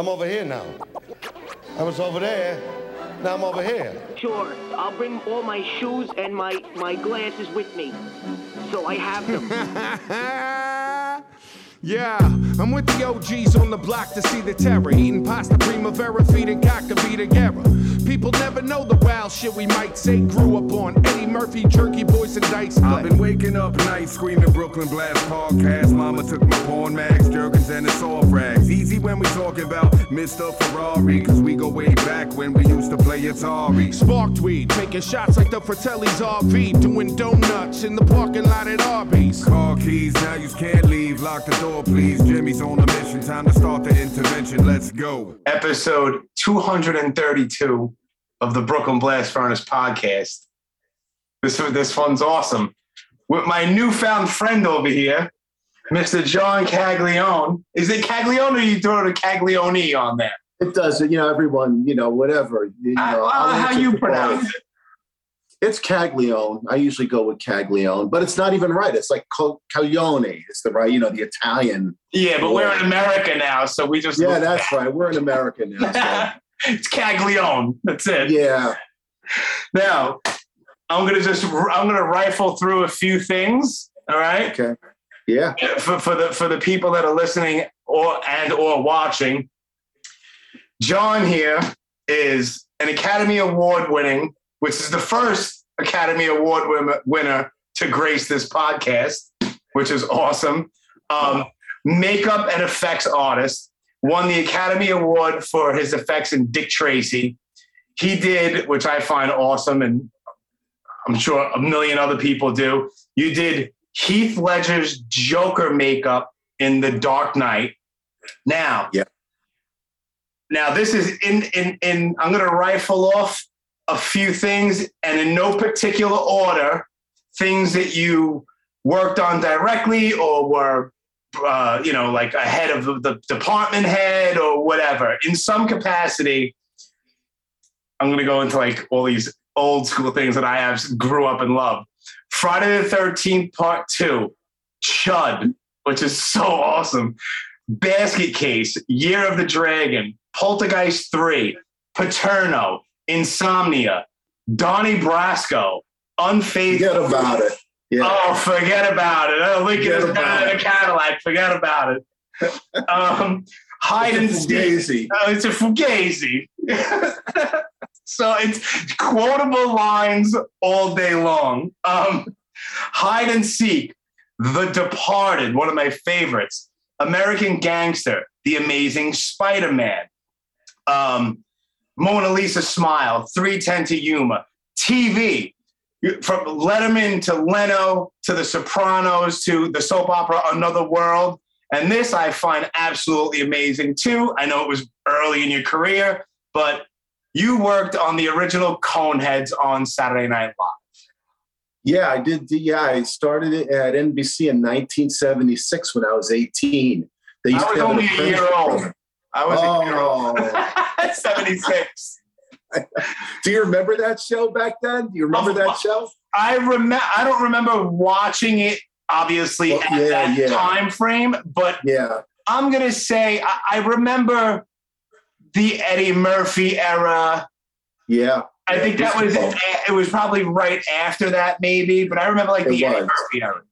I'm over here now. I was over there. Now I'm over here. Sure, I'll bring all my shoes and my, my glasses with me. So I have them. Yeah, I'm with the OGs on the block to see the terror. Eating pasta primavera, feeding cockabee together. People never know the wild shit we might say. Grew up on Eddie Murphy, Jerky Boys, and Dice. I've been waking up nights screaming Brooklyn Blast podcast. Mama took my porn mags, Jergens, and the soft rags. Easy when we talking about Mr. Ferrari, cause we go way back when we used to play Atari. Sparked weed, taking shots like the Fratelli's RV. Doing donuts in the parking lot at Arby's. Car keys, now you can't leave. Lock the door, please. Jimmy's on a mission. Time to start the intervention. Let's go. episode 232 of the Brooklyn Blast Furnace podcast. This this one's awesome. With my newfound friend over here, Mr. John Caglione. Is it Caglione or you throw the Caglione on there? It does. You know, everyone. You know, whatever. You know, well, I'll how you pronounce it? It's Caglione. I usually go with Caglione, but it's not even right. It's like Caglione. It's the right. You know, the Italian. Yeah, but we're in America now, so we just Yeah, that's right. We're in America now. so- it's Caglione. That's it. yeah. Now, I'm gonna just I'm gonna rifle through a few things. All right. Okay. Yeah. for, for the for the people that are listening or and or watching, John here is an Academy Award winning, which is the first Academy Award win- winner to grace this podcast, which is awesome. Um, makeup and effects artist won the Academy Award for his effects in Dick Tracy. He did, which I find awesome, and I'm sure a million other people do. You did Heath Ledger's Joker makeup in The Dark Knight. Now, Yeah. Now this is in in in. I'm going to rifle off a few things, and in no particular order, things that you worked on directly or were, uh, you know, like ahead of the department head or whatever in some capacity. I'm going to go into like all these old school things that I have grew up and loved. Friday the 13th, part two, Chud, which is so awesome. Basket Case, Year of the Dragon, Poltergeist 3, Paterno, Insomnia, Donnie Brasco, Unfaithful. Forget about it. Yeah. Oh, forget about it. Oh, Lincoln Forget is about better than a. Cadillac. Forget about it. um, hide and seek. Oh, it's a fugazi. so it's quotable lines all day long. Um, hide and seek, The Departed, one of my favorites. American Gangster, The Amazing Spider-Man. Um, Mona Lisa Smile, 310 to Yuma. TV, from Letterman to Leno to The Sopranos to the soap opera Another World. And this I find absolutely amazing too. I know it was early in your career, but you worked on the original Coneheads on Saturday Night Live. Yeah, I did. Yeah, I started it at NBC in 1976 when I was 18. They I was to only a year old. I was a year old. Oh. 76. Do you remember that show back then? Do you remember that show? I remember. I don't remember watching it, obviously Well, at yeah, that yeah. time frame, but Yeah. I'm gonna say I, I remember the Eddie Murphy era. Yeah. I Yeah, think that was Disco. it was probably right after that, maybe. But I remember like It the Eddie. Murphy era.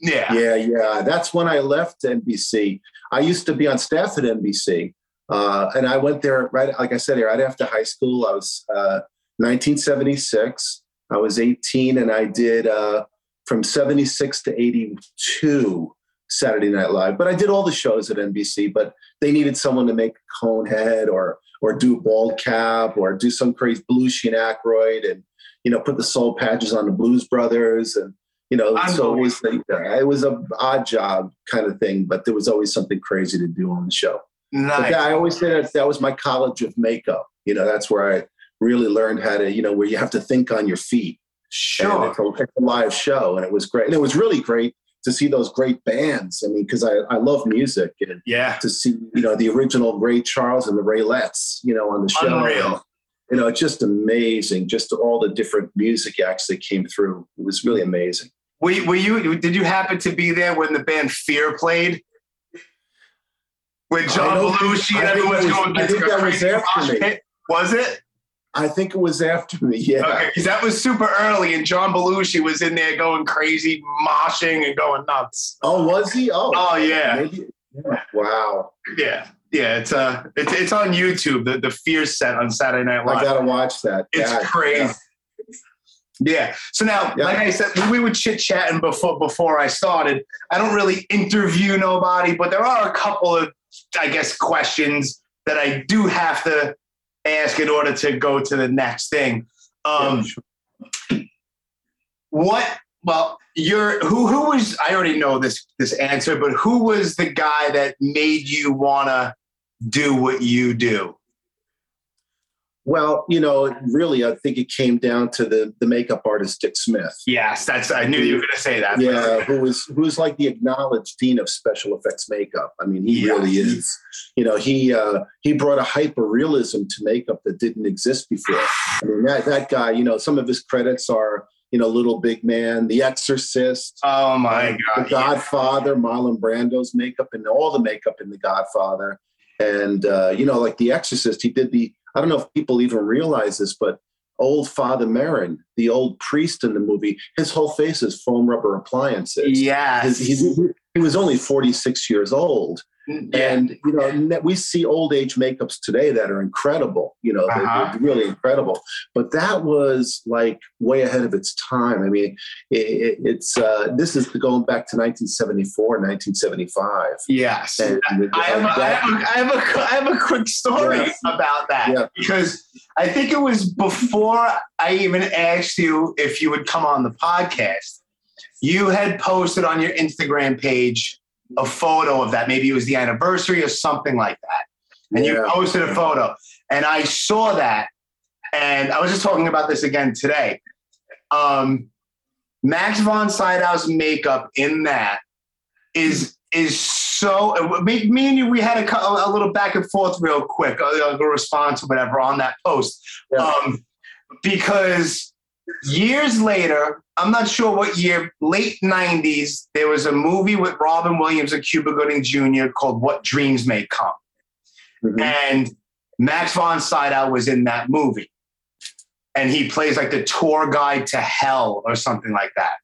Yeah. Yeah, yeah. That's when I left NBC. I used to be on staff at NBC. Uh, and I went there right, like I said, right after high school. I was uh, 1976. I was 18 and I did uh, from 76 to 82 Saturday Night Live. But I did all the shows at NBC, but they needed someone to make Conehead or or do bald cap or do some crazy Belushi and Aykroyd and, you know, put the soul patches on the Blues Brothers and, you know, so it was like, it was a odd job kind of thing, but there was always something crazy to do on the show. Nice. yeah, I always say that that was my college of makeup. You know, that's where I really learned how to, you know, where you have to think on your feet. Sure. it's a, it's a live show, and it was great. And it was really great to see those great bands. I mean, because I, I love music and Yeah. to see, you know, the original Ray Charles and the Raelettes, you know, on the show. Unreal. You know, it's just amazing, just all the different music acts that came through. It was really amazing. Were, you- were you? Did you happen to be there when the band Fear played? With John Belushi and everyone's was- going I think that was crazy after me. pit? Was it? I think it was after me. Yeah. Okay, because that was super early, and John Belushi was in there going crazy, moshing and going nuts. Oh, was he? Oh. Oh yeah, Maybe. yeah. Wow. yeah, yeah. It's uh, it's it's on YouTube. The the Fear set on Saturday Night I Live. gotta watch that. It's crazy. yeah. Yeah. So now, Yeah. like I said, we were chit chatting before before I started. I don't really interview nobody, but there are a couple of, I guess, questions that I do have to ask in order to go to the next thing. Um, what? Well, you're who? Who was? I already know this this answer, but who was the guy that made you wanna do what you do? Well, you know, really, I think it came down to the the makeup artist Dick Smith. Yes, that's. I knew you were gonna say that. Yeah, who was who was like the acknowledged dean of special effects makeup. I mean, he Yeah. really is. You know, he uh, he brought a hyper realism to makeup that didn't exist before. I mean, that that guy. You know, some of his credits are you know, Little Big Man, The Exorcist. Oh my uh, god! The Godfather, Marlon Brando's makeup, and all the makeup in The Godfather. And uh, you know, like The Exorcist, he did the. I don't know if people even realize this, but old Father Merrin, the old priest in the movie, his whole face is foam rubber appliances. He's- he was only 46 years old. Yeah. And, you know, we see old age makeups today that are incredible, you know, Uh-huh. they're really incredible. But that was like way ahead of its time. I mean, it, it, it's, uh, this is going back to 1974, 1975. Yes. And I have, a, I, that- have a, I, have a, I have a quick story Yeah. about that Yeah. because I think it was before I even asked you if you would come on the podcast. You had posted on your Instagram page a photo of that. Maybe it was the anniversary or something like that. And you posted a photo. And I saw that. And I was just talking about this again today. Um, Max von Sydow's makeup in that is is so me, me and you we had a, a little back and forth real quick a, a response or whatever on that post Yeah. um, because years later i'm not sure what year late 90s there was a movie with robin williams and cuba gooding jr called what dreams may come. Mhm. and max von sydow was in that movie. And he plays like the tour guide to hell or something like that.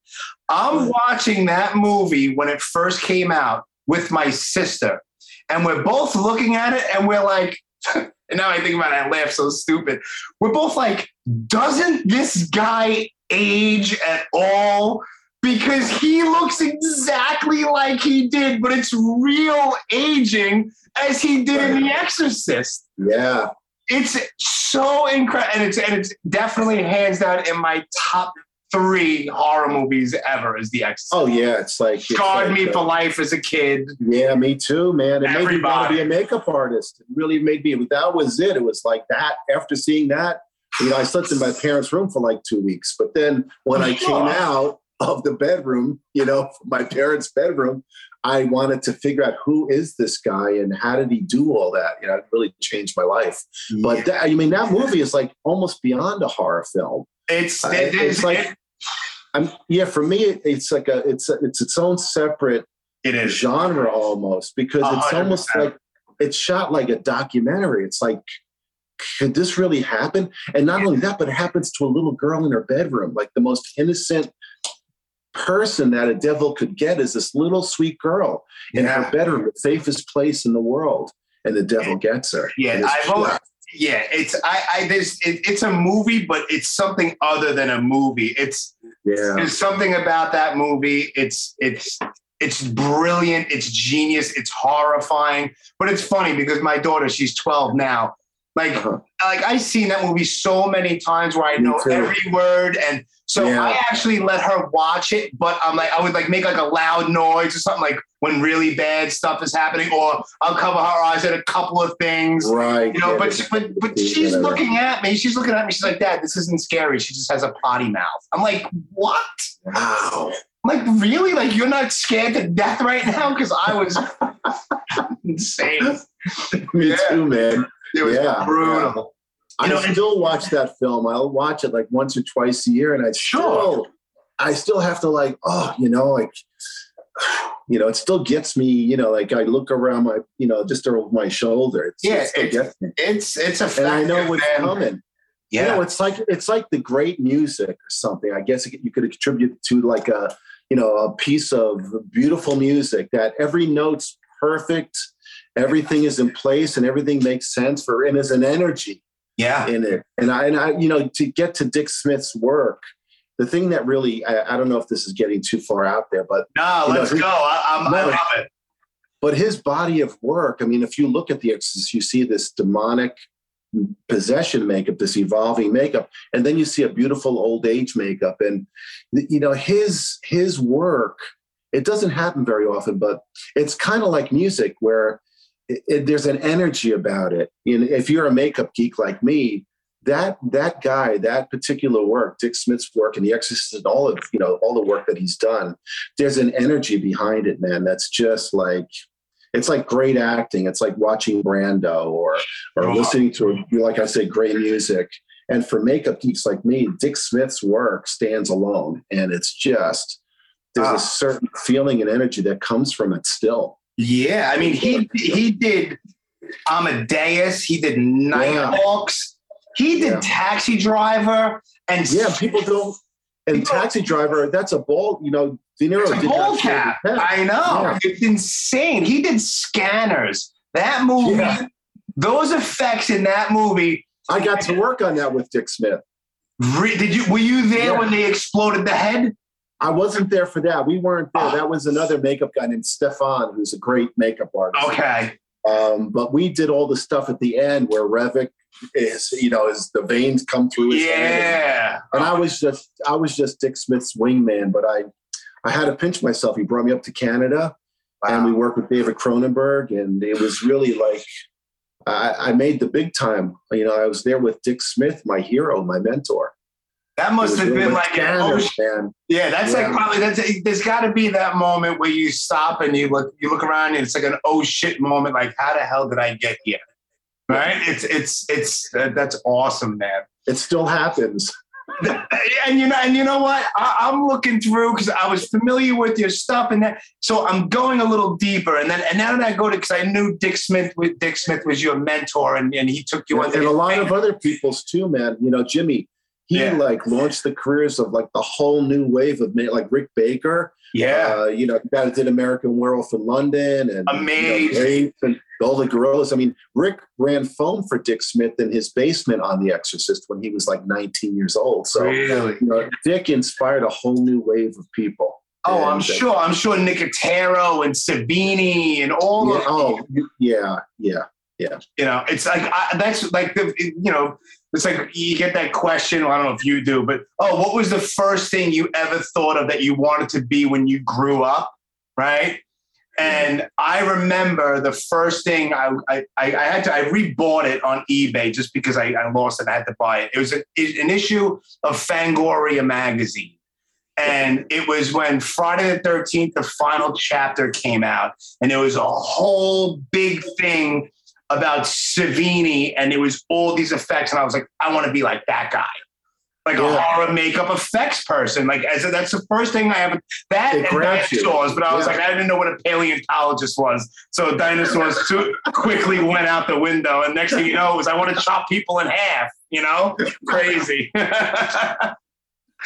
I'm watching that movie when it first came out with my sister, and we're both looking at it and we're like, and now I think about it, I laugh so stupid. We're both like, doesn't this guy age at all? Because he looks exactly like he did, but it's real aging as he did in The Exorcist yeah. it's so incredible and it's and it's definitely hands down in my top three horror movies ever is the Exorcist. Oh, yeah. It's like, it's Scarred like, me uh, for life as a kid. Yeah, me too, man. It made me want to Everybody. be a makeup artist. It really made me. That was it. It was like that. After seeing that, you know, I slept in my parents' room for like two weeks. But then when I came out of the bedroom, you know, my parents' bedroom, I wanted to figure out who is this guy and how did he do all that. You know, it really changed my life. But that, I mean, that movie is like almost beyond a horror film. it's Uh, it, it's it's like- I'm, yeah, for me, it's like a, it's a, it's its own separate it is genre almost because A it's almost like it's shot like a documentary. It's like, could this really happen? And not only that, but it happens to a little girl in her bedroom. Like the most innocent person that a devil could get is this little sweet girl in Yeah. her bedroom, the safest place in the world. And the devil gets her. Yeah, I've always, yeah, it's I, I there's it, it's a movie, but it's something other than a movie. It's yeah. there's something about that movie. It's it's it's brilliant. It's genius. It's horrifying, but it's funny because my daughter, she's 12 now. Like Uh-huh. like I've seen that movie so many times where I Me know too. every word, and so Yeah. I actually let her watch it. But I'm like I would like make like a loud noise or something like when really bad stuff is happening, or I'll cover her eyes at a couple of things. Right. You know, yeah. but but but she's whatever. looking at me. She's looking at me. She's like, "Dad, this isn't scary. She just has a potty mouth." I'm like, "What?" Wow. I'm like, really? Like, you're not scared to death right now? Because I was insane. Me Yeah. too, man. It was Yeah, brutal. I You know, and- still watch that film. I'll watch it like once or twice a year, and I Sure. still, I still have to like, oh, you know, like, you know, it still gets me. You know, like I look around my, you know, just over my shoulder. It's, Yeah, it still it's- gets me. It's it's a and I know what's man. coming. Yeah. You know, it's like it's like the great music or something. I guess you could attribute to like a you know a piece of beautiful music that every note's perfect, everything is in place, and everything makes sense for and there's an energy yeah. in it. And I and I you know to get to Dick Smith's work, the thing that really I, I don't know if this is getting too far out there, but No, let's he- go. I, I'm, I love it. but his body of work i mean if you look at the exorcist you see this demonic possession makeup this evolving makeup and then you see a beautiful old age makeup and you know his his work it doesn't happen very often but it's kind of like music where it, it- there's an energy about it. Know, if you're a makeup geek like me that that guy that particular work dick smith's work and the exorcist and all of you know all the work that he's done there's an energy behind it man that's just like it's like great acting. It's like watching brando or or Oh. listening to like i say great music. And for makeup geeks like me dick smith's work stands alone. And it's just there's Ah. a certain feeling and energy that comes from it still Yeah, I mean he he did Amadeus. He did Nighthawks. He did Yeah. Taxi Driver and yeah people don't and People- taxi driver that's a ball you know De Niro It's a did not cap. I know. Yeah. It's insane. He did Scanners. That movie, Yeah. those effects in that movie. i got to work on that with dick smith Re- did you were you there Yeah. when they exploded the head? I wasn't there for that. We weren't there. Oh. That was another makeup guy named Stefan, who's a great makeup artist. Okay. Um, but we did all the stuff at the end where Revok is, you know, is the veins come through his. Yeah. And I was just, I was just Dick Smith's wingman. But I, I had to pinch myself. He brought me up to Canada, and we worked with David Cronenberg, and it was really like. I, I made the big time. You know, I was there with Dick Smith, my hero, my mentor. That must have been like an ocean. Yeah, that's Yeah. like probably that's there's got to be that moment where you stop and you look you look around and it's like an oh shit moment. Like how the hell did I get here? Right? It's it's it's uh, that's awesome, man. It still happens. and you know, and you know what? I, I'm looking through because I was familiar with your stuff, and that. So I'm going a little deeper, and then and now that I go to because I knew Dick Smith. With Dick Smith was your mentor, and, and he took you and, under and a lot of other people's too, man. You know, Jimmy, he Yeah. like launched the careers of like the whole new wave of like Rick Baker. yeah. Uh, you know, guy that did American Werewolf in London and Amazing. You know, and all the gorillas. I mean, Rick ran foam for Dick Smith in his basement on The Exorcist when he was like 19 years old. So really? you know, Dick inspired a whole new wave of people. Oh, I'm And, uh, sure. I'm sure Nicotero and Savini and all Yeah, of oh, yeah, yeah. You know, it's like I, that's like the you know, it's like you get that question. I don't know if you do, but oh, what was the first thing you ever thought of that you wanted to be when you grew up, right? And I remember the first thing I I, I I had to I rebought it on eBay just because I, I lost it. I had to buy it. It was a, an issue of Fangoria magazine. And it was when Friday the 13th, the final chapter came out, and it was a whole big thing about Savini, and it was all these effects. And I was like, I want to be like that guy, like a Yeah. horror makeup effects person. Like, as a, that's the first thing I have. That It and you. dinosaurs, but I was Yeah. like, I didn't know what a paleontologist was. So dinosaurs too quickly went out the window, and next thing you know, is I want to chop people in half. You know, crazy.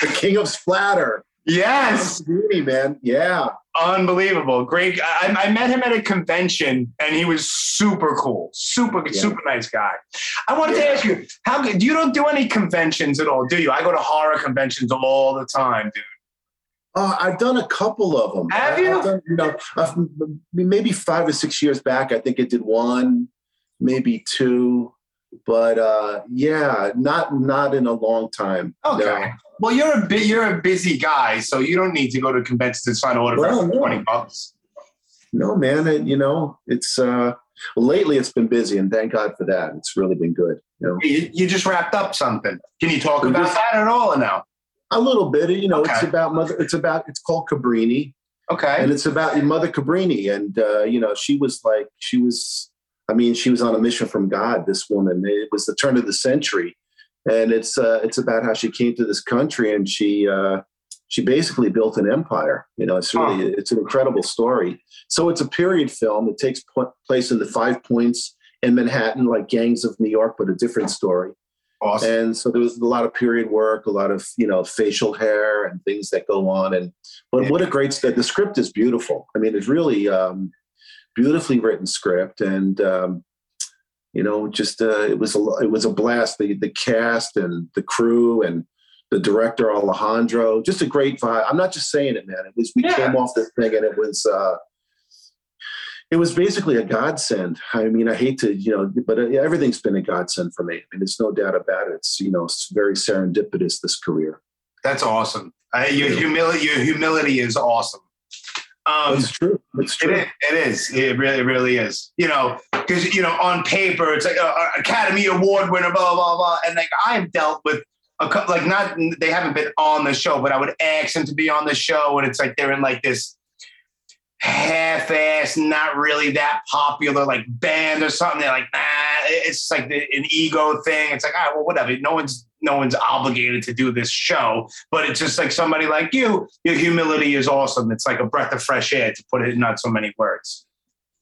The king of splatter. yes. Beauty, man. Yeah. Unbelievable. Great. I, I met him at a convention and he was super cool. Super, Yeah. super nice guy. I wanted to ask you, how good you don't do any conventions at all, do you? I go to horror conventions all the time, dude. Uh, I've done a couple of them. Have I- you? Done, you know, I've- maybe five or six years back, I think I did one, maybe two, but uh, yeah, not not in a long time. Okay. No. Well, you're a bit you're a busy guy, so you don't need to go to conventions and sign autographs Well, for no. 20 bucks. No, man. It, you know, it's uh, lately it's been busy, and thank God for that. It's really been good. You know, You, you just wrapped up something. Can you talk We about just- that at all or no? a little bit. You know, it's about mother. It's about. It's called Cabrini. Okay. and it's about your mother Cabrini. And uh, you know, she was like, she was. I mean, she was on a mission from God. This woman. It was the turn of the century, and it's uh, it's about how she came to this country and she uh, she basically built an empire. You know, it's really it's an incredible story. So it's a period film. It takes po- place in the Five Points in Manhattan, like Gangs of New York, but a different story. Awesome. And so there was a lot of period work, a lot of you know facial hair and things that go on. And but what a great the script is beautiful. I mean, it's really um, beautifully written script, and um, you know, just uh, it was a it was a blast. The the cast and the crew and the director Alejandro, just a great vibe. I'm not just saying it, man. It was we Yeah. came off this thing and it was. Uh, it was basically a godsend. I mean, I hate to, you know, but uh, everything's been a godsend for me. I mean, there's no doubt about it. It's, you know, it's very serendipitous, this career. That's awesome. Uh, your humility, your humility is awesome. Um, It's true. It's It true. is, it is. It really, it really is. You know, because you know, on paper, it's like uh, uh, Academy Award winner, blah blah blah, and like I've dealt with a couple, like not they haven't been on the show, but I would ask them to be on the show, and it's like they're in like this half-ass, not really that popular like band or something. They're like, nah, it's like the, an ego thing. It's like, ah, well, whatever. No one's no one's obligated to do this show, but it's just like somebody like you. Your humility is awesome. It's like a breath of fresh air to put it in not so many words.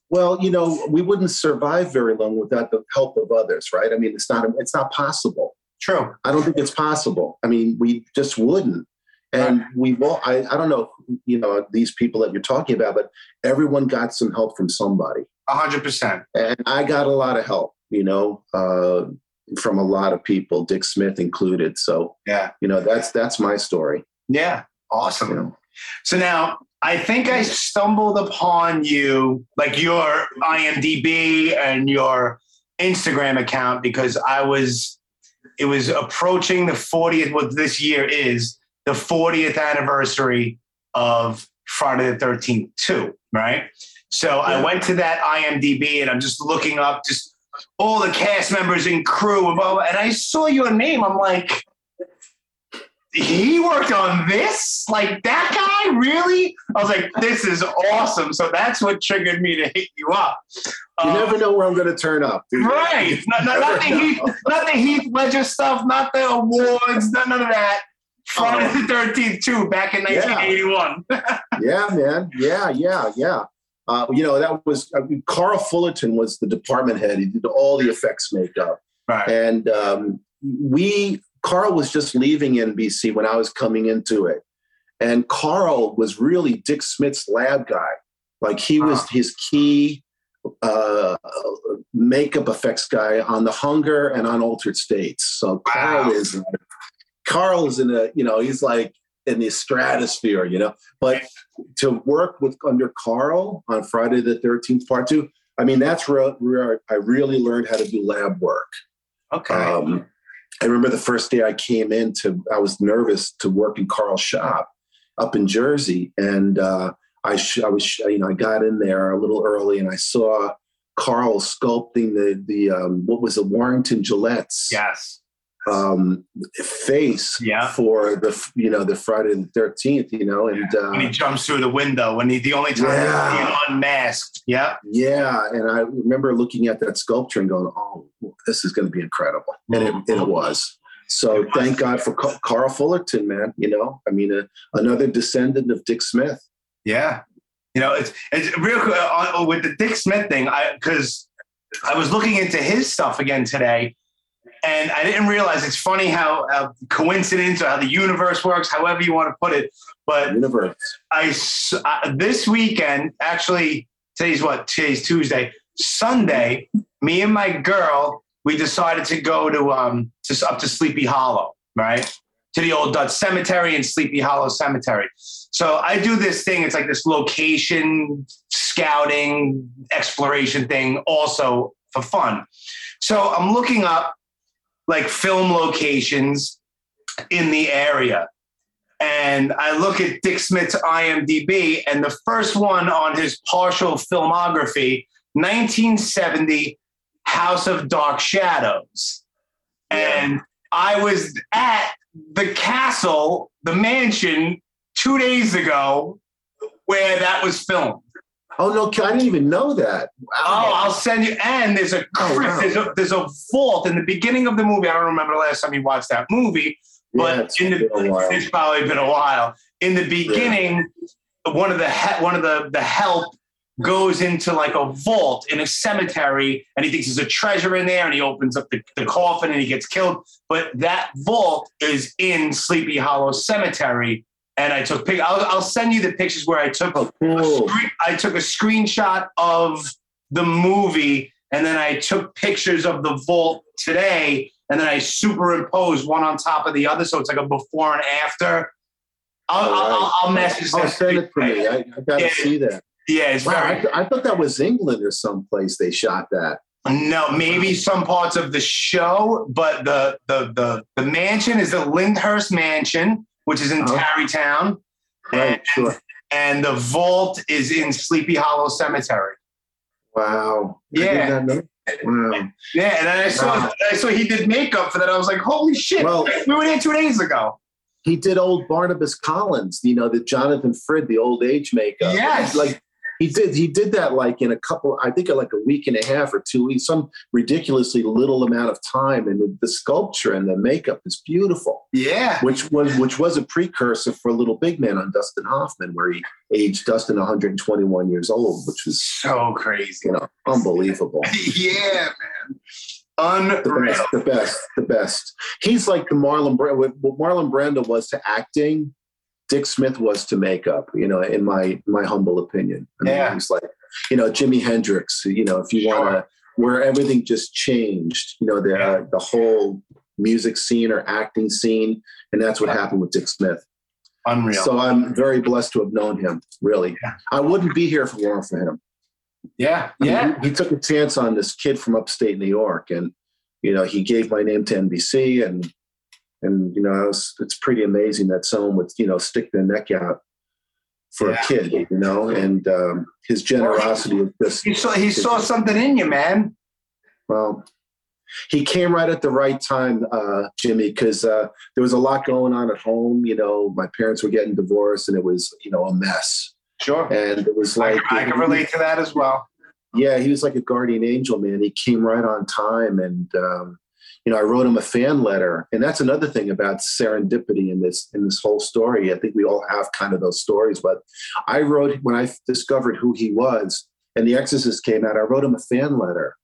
Well, you know, we wouldn't survive very long without the help of others, right? I mean, it's not it's not possible. True. I don't think it's possible. I mean, we just wouldn't. And we've all, I, I don't know, you know, these people that you're talking about, but everyone got some help from somebody. A hundred percent. And I got a lot of help, you know, uh, from a lot of people, Dick Smith included. So, Yeah. you know, that's that's my story. Yeah. Awesome. So now I think I stumbled upon you, like your IMDb and your Instagram account, because I was, it was approaching the 40th, what this year is the 40th anniversary of Friday the 13th, too. right? So I went to that IMDb and I'm just looking up just all the cast members and crew and blah, blah, and I saw your name. I'm like, he worked on this? Like that guy? Really? I was like, this is awesome. So that's what triggered me to hit you up. You Um, never know where I'm going to turn up. you? Right. Not, not, not, the Heath, not the Heath Ledger stuff, not the awards, none, none of that. Friday Uh-huh. the 13th, too, back in 1981. yeah, man. Yeah, yeah, yeah. Uh, you know, that was I mean, Carl Fullerton was the department head. He did all the effects makeup. right. And um, we, Carl was just leaving NBC when I was coming into it. And Carl was really Dick Smith's lab guy. Like he was his key uh, makeup effects guy on The Hunger and on Altered States. So Carl Wow. is Carl is in a, you know, he's like in the stratosphere, you know. But to work with under Carl on Friday the 13th, part two, I mean, that's where, where I really learned how to do lab work. Okay. Um, I remember the first day I came in to, I was nervous to work in Carl's shop up in Jersey. And uh, I, sh- I was, sh- you know, I got in there a little early and I saw Carl sculpting the, the um, what was it, Warrington Gillette's yes. Um, face Yeah. for the, you know, the Friday the 13th, you know, and uh, When he jumps through the window, when he, the only time Yeah. he's unmasked. Yeah. Yeah, and I remember looking at that sculpture and going, "Oh, this is going to be incredible," and it, and it was. So It was. thank God for Ca- Carl Fullerton, man. You know, I mean, uh, another descendant of Dick Smith. Yeah. You know, it's it's real quick, uh, with the Dick Smith thing. I because I was looking into his stuff again today, and I didn't realize it's funny how uh, coincidence or how the universe works, however you want to put it. But Universe. I uh, this weekend actually today's what today's Tuesday. Sunday, me and my girl we decided to go to um to up to Sleepy Hollow, right? To the old Dutch Cemetery and Sleepy Hollow Cemetery. So I do this thing. It's like this location scouting exploration thing, also for fun. So I'm looking up like film locations in the area and I look at Dick Smith's IMDb, and the first one on his partial filmography, 1970, House of Dark Shadows. And I was at the castle, the mansion, two days ago where that was filmed. Oh no, I didn't even know that. Oh, I'll send you. And there's a, Oh, wow. there's a there's a vault in the beginning of the movie. I don't remember the last time you watched that movie, but it's in the, been a while. it's probably been a while. in the beginning, one of the he- one of the the help goes into like a vault in a cemetery and he thinks there's a treasure in there and he opens up the, the coffin and he gets killed. But that vault is in Sleepy Hollow Cemetery. And I took pic. I'll, I'll send you the pictures where I took Oh, cool. screen- I took a screenshot of the movie and then I took pictures of the vault today and then I superimposed one on top of the other. So it's like a before and after. I'll, I'll, I'll, I'll message that. send it to me. I, I got to Yeah. see that. Yeah, it's Wow, very. I, I thought that was England or someplace they shot that. No, maybe some parts of the show, but the the the, the mansion is the Lyndhurst Mansion, which is in Oh. Tarrytown, Right, and, sure. and the vault is in Sleepy Hollow Cemetery. Wow. Yeah. Wow. Yeah, and then I saw Wow. I saw he did makeup for that. I was like, holy shit! Well- we were there two days ago. He did old Barnabas Collins, you know, the Jonathan Frid, the old age makeup. Yes. Like he did, he did that like in a couple, I think like a week and a half or two weeks, some ridiculously little amount of time. And the, the sculpture and the makeup is beautiful, Yeah, which was which was a precursor for Little Big Man on Dustin Hoffman, where he aged Dustin 121 years old, which was so crazy. you know unbelievable. yeah, man, the best, the best, the best. He's like the Marlon Brando. What Marlon Brando was to acting, Dick Smith was to makeup. You know, in my my humble opinion. I mean, Yeah. he's like, you know, Jimi Hendrix. You know, if you want to, where everything just changed. You know, the Yeah. the whole music scene or acting scene, and that's what happened with Dick Smith. Unreal. So I'm very blessed to have known him. Really, Yeah. I wouldn't be here if it weren't for him. yeah, I mean, yeah. he, he took a chance on this kid from upstate New York, and you know, he gave my name to NBC, and and you know, I was, it's pretty amazing that someone would you know stick their neck out for Yeah. a kid, you know, and um, his generosity was just He saw he saw something in you, man. well. He came right at the right time, uh, Jimmy, because uh, there was a lot going on at home. You know, my parents were getting divorced, and it was, you know, a mess. Sure. And it was like can- I can relate to that as well. yeah, he was like a guardian angel, man. He came right on time, and um, you know, I wrote him a fan letter, and that's another thing about serendipity in this in this whole story. I think we all have kind of those stories, but I wrote when I discovered who he was, and The Exorcist came out. I wrote him a fan letter,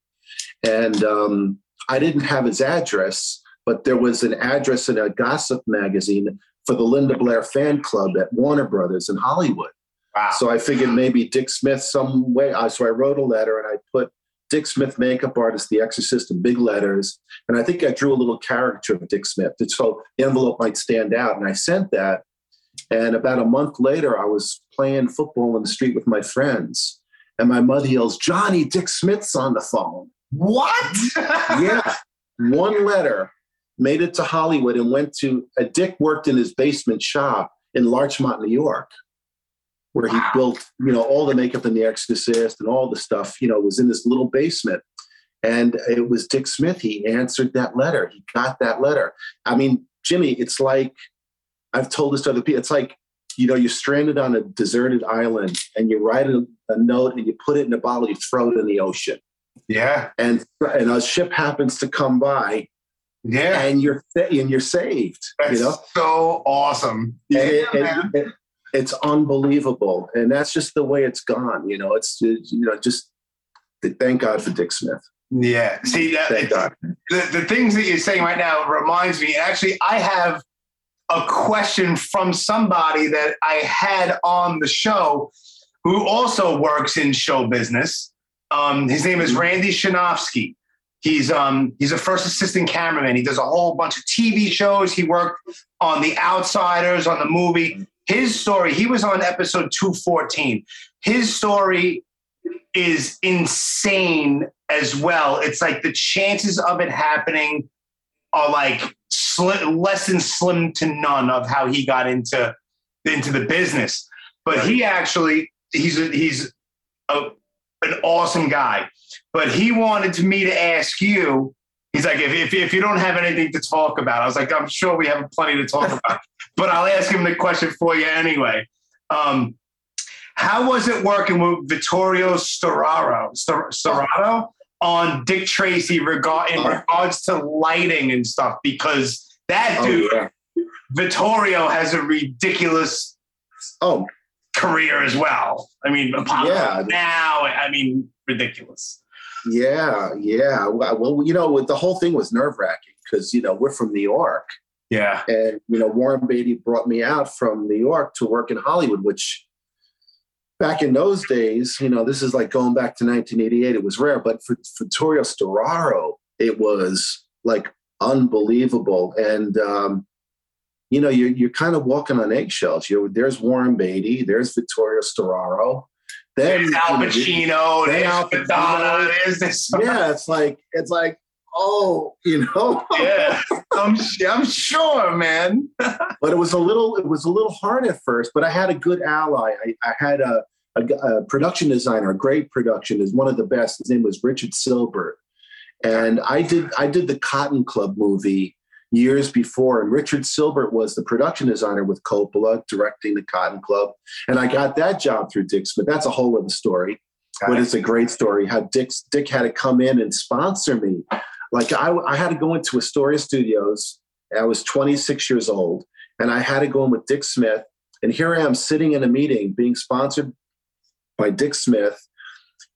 and um, I didn't have his address, but there was an address in a gossip magazine for the Linda Blair fan club at Warner Brothers in Hollywood. Wow. So I figured maybe Dick Smith some way. Uh, so I wrote a letter and I put Dick Smith makeup artist, The Exorcist in big letters. And I think I drew a little caricature of Dick Smith so the envelope might stand out. And I sent that. And about a month later, I was playing football in the street with my friends. And my mother yells, Johnny, Dick Smith's on the phone. what? yeah. One letter made it to Hollywood and went to a Dick worked in his basement shop in Larchmont, New York, where he built, you know, all the makeup in The Exorcist and all the stuff, you know, was in this little basement. And it was Dick Smith. He answered that letter. He got that letter. I mean, Jimmy, it's like I've told this to other people. It's like, you know, you're stranded on a deserted island and you write a, a note and you put it in a bottle, you throw it in the ocean yeah. and and a ship happens to come by Yeah. and you're and you're saved That's you know so awesome. And Yeah, and man. it- it's unbelievable. And that's just the way it's gone you know it's you know just thank god for dick smith. Yeah. See that the, the things that you're saying right now reminds me actually i have a question from somebody that i had on the show who also works in show business. Um, his name is randy shanofsky he's um, he's a first assistant cameraman. He does a whole bunch of tv shows. He worked on the outsiders on the movie his story he was on episode 214 his story is insane as well. It's like the chances of it happening are like less than slim to none of how he got into into the business. But he actually he's a, he's a, an awesome guy. But he wanted me to ask you. He's like, if, if, if you don't have anything to talk about, I was like, I'm sure we have plenty to talk about, but I'll ask him the question for you anyway. Um, how was it working with Vittorio Storaro, Stor- Storaro on Dick Tracy regard in Oh. regards to lighting and stuff? Because that oh, dude, yeah. Vittorio, has a ridiculous Oh, career as well. I mean, Yeah. now, I mean, ridiculous. Yeah, yeah. Well, you know, the whole thing was nerve wracking because you know we're from New York, Yeah. and you know Warren Beatty brought me out from New York to work in Hollywood, which back in those days, you know, this is like going back to 1988. It was rare, but for Vittorio Storaro, it was like unbelievable. And um, you know, you're you're kind of walking on eggshells. You there's Warren Beatty, there's Vittorio Storaro. Then There's Al you know, Pacino, there's Al Pacino. there's this. yeah, it's like it's like oh, you know. Yeah. I'm, I'm sure, man. but it was a little it was a little hard at first but i had a good ally i, I had a, a, a production designer a great production is one of the best his name was richard sylbert and i did i did the cotton club movie years before and richard sylbert was the production designer with coppola directing the cotton club. And i got that job through dick smith. That's a whole other story but it's a great story how dick, dick had to come in and sponsor me. Like I, I had to go into astoria studios. I was 26 years old, and I had to go in with Dick Smith. And here I am sitting in a meeting being sponsored by Dick Smith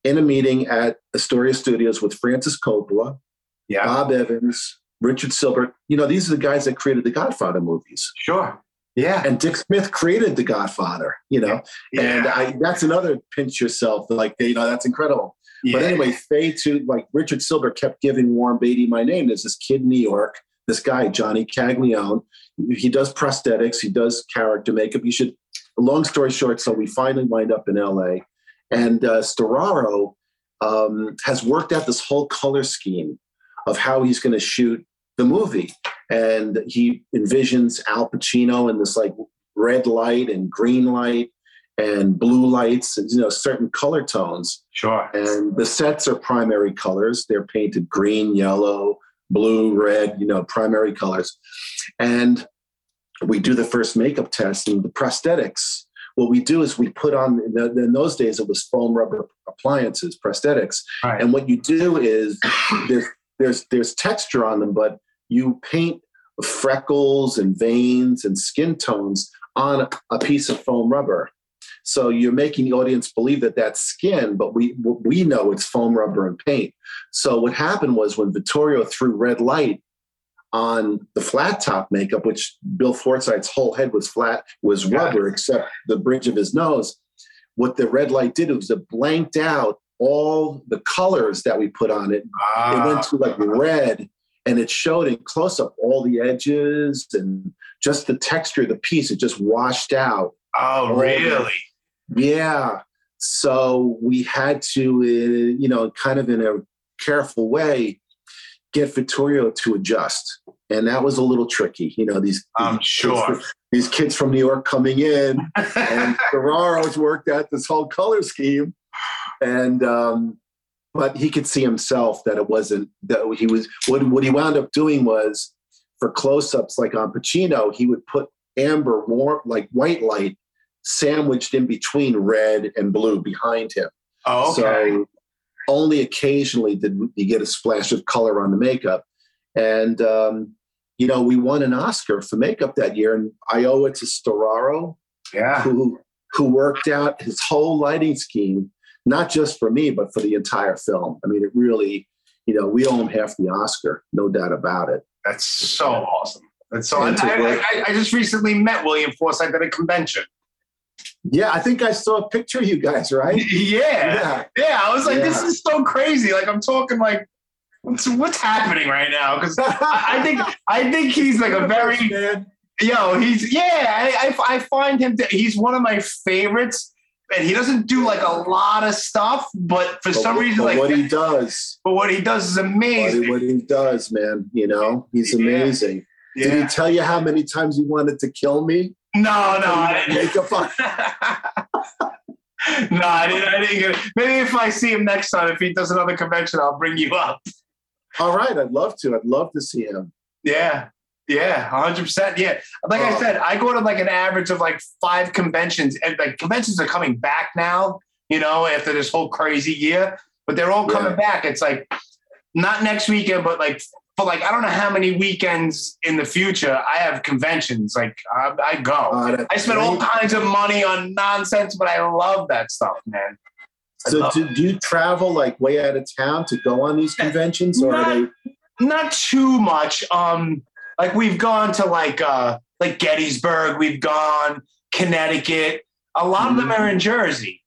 in a meeting at Astoria Studios with Francis Coppola, Yeah. Bob Evans, Richard Sylbert. You know, these are the guys that created the Godfather movies. Sure. Yeah. And Dick Smith created the Godfather, you know, and. I, that's another pinch yourself. Like, you know, that's incredible. But anyway, Faye to like Richard Sylbert kept giving Warren Beatty my name. There's this kid in New York, this guy, Johnny Caglione. He does prosthetics, he does character makeup. You should, long story short, so we finally wind up in LA. And uh, Storaro um, has worked out this whole color scheme of how he's going to shoot the movie. And he envisions Al Pacino in this like red light and green light and blue lights, and, you know, certain color tones Sure. and the sets are primary colors they're painted green yellow blue red you know primary colors and we do the first makeup test and the prosthetics what we do is we put on in in those days it was foam rubber appliances prosthetics Right. and what you do is there's there's there's texture on them but you paint freckles and veins and skin tones on a piece of foam rubber so you're making the audience believe that that's skin, but we we know it's foam rubber and paint. So what happened was when Vittorio threw red light on the flat top makeup, which Bill Forsythe's whole head was flat, was rubber except the bridge of his nose. What the red light did was it blanked out all the colors that we put on it. Ah, It went to like red and it showed in close up all the edges and just the texture of the piece. It just washed out. oh, really? Yeah. So we had to, uh, you know, kind of in a careful way, get Vittorio to adjust. And that was a little tricky. You know, these, I'm these sure. kids- these kids from New York coming in and Storaro's worked out this whole color scheme. And, um, but he could see himself that it wasn't that he was what, what he wound up doing was for close-ups like on Pacino, he would put amber warm like white light sandwiched in between red and blue behind him. oh, okay. So only occasionally did you get a splash of color on the makeup. And um, you know, we won an Oscar for makeup that year, and I owe it to Storaro, yeah. who who worked out his whole lighting scheme, not just for me, but for the entire film. I mean, it really, you know, we him half the Oscar, no doubt about it. That's so awesome. That's so. I, And I, I, I just recently met William Forsythe at a convention. Yeah, I think I saw a picture of you guys, right? Yeah. Yeah. I was like, this is so crazy. Like, I'm talking like, what's what's happening right now? Because I, I think I think he's like a very yo. He's yeah. I, I I find him. To, he's one of my favorites, and he doesn't do like a lot of stuff, but for some reason, but like, what he does, but what he does is amazing. what he does, man, you know, he's Yeah. amazing. Did he tell you how many times he wanted to kill me? No, no, I didn't. Makeup on. no, I didn't. I didn't get it. Maybe if I see him next time, if he does another convention, I'll bring you up. All right, I'd love to. I'd love to see him. Yeah. Yeah, hundred percent. Yeah, like I Oh. said, I go to like an average of like five conventions, and like conventions are coming back now. You know, after this whole crazy year, but they're all coming back. It's like not next weekend, but like for like I don't know how many weekends in the future I have conventions. Like I, I go. Uh, I spend all kinds of money on nonsense, but I love that stuff, man. So do, do you travel like way out of town to go on these conventions, or are they? Not too much. Um, like we've gone to like uh like Gettysburg, we've gone Connecticut. A lot of them are in Jersey.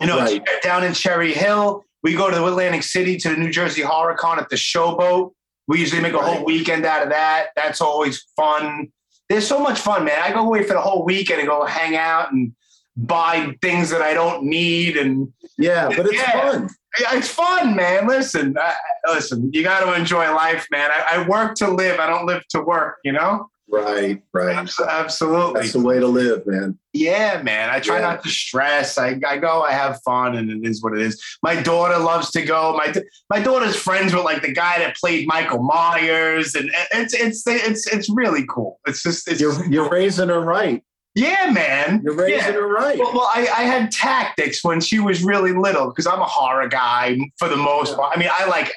You know, Right. down in Cherry Hill. We go to the Atlantic City to the New Jersey Horror Con at the Showboat. We usually make a whole weekend out of that. That's always fun. There's so much fun, man. I go away for the whole weekend and go hang out and buy things that I don't need and Yeah, but it's Yeah. fun. Yeah, it's fun, man. Listen, I, listen, you got to enjoy life, man. I, I work to live. I don't live to work. You know, Right, right. Abs- absolutely. That's the way to live, man. Yeah, man. I try Yeah. not to stress. I, I go. I have fun, and it is what it is. My daughter loves to go. My my daughter's friends with like the guy that played Michael Myers, and it's it's it's it's really cool. It's just it's You're you're raising her right. Yeah, man. You're raising Yeah. her right. Well, well I, I had tactics when she was really little because I'm a horror guy for the most part. I mean, I like,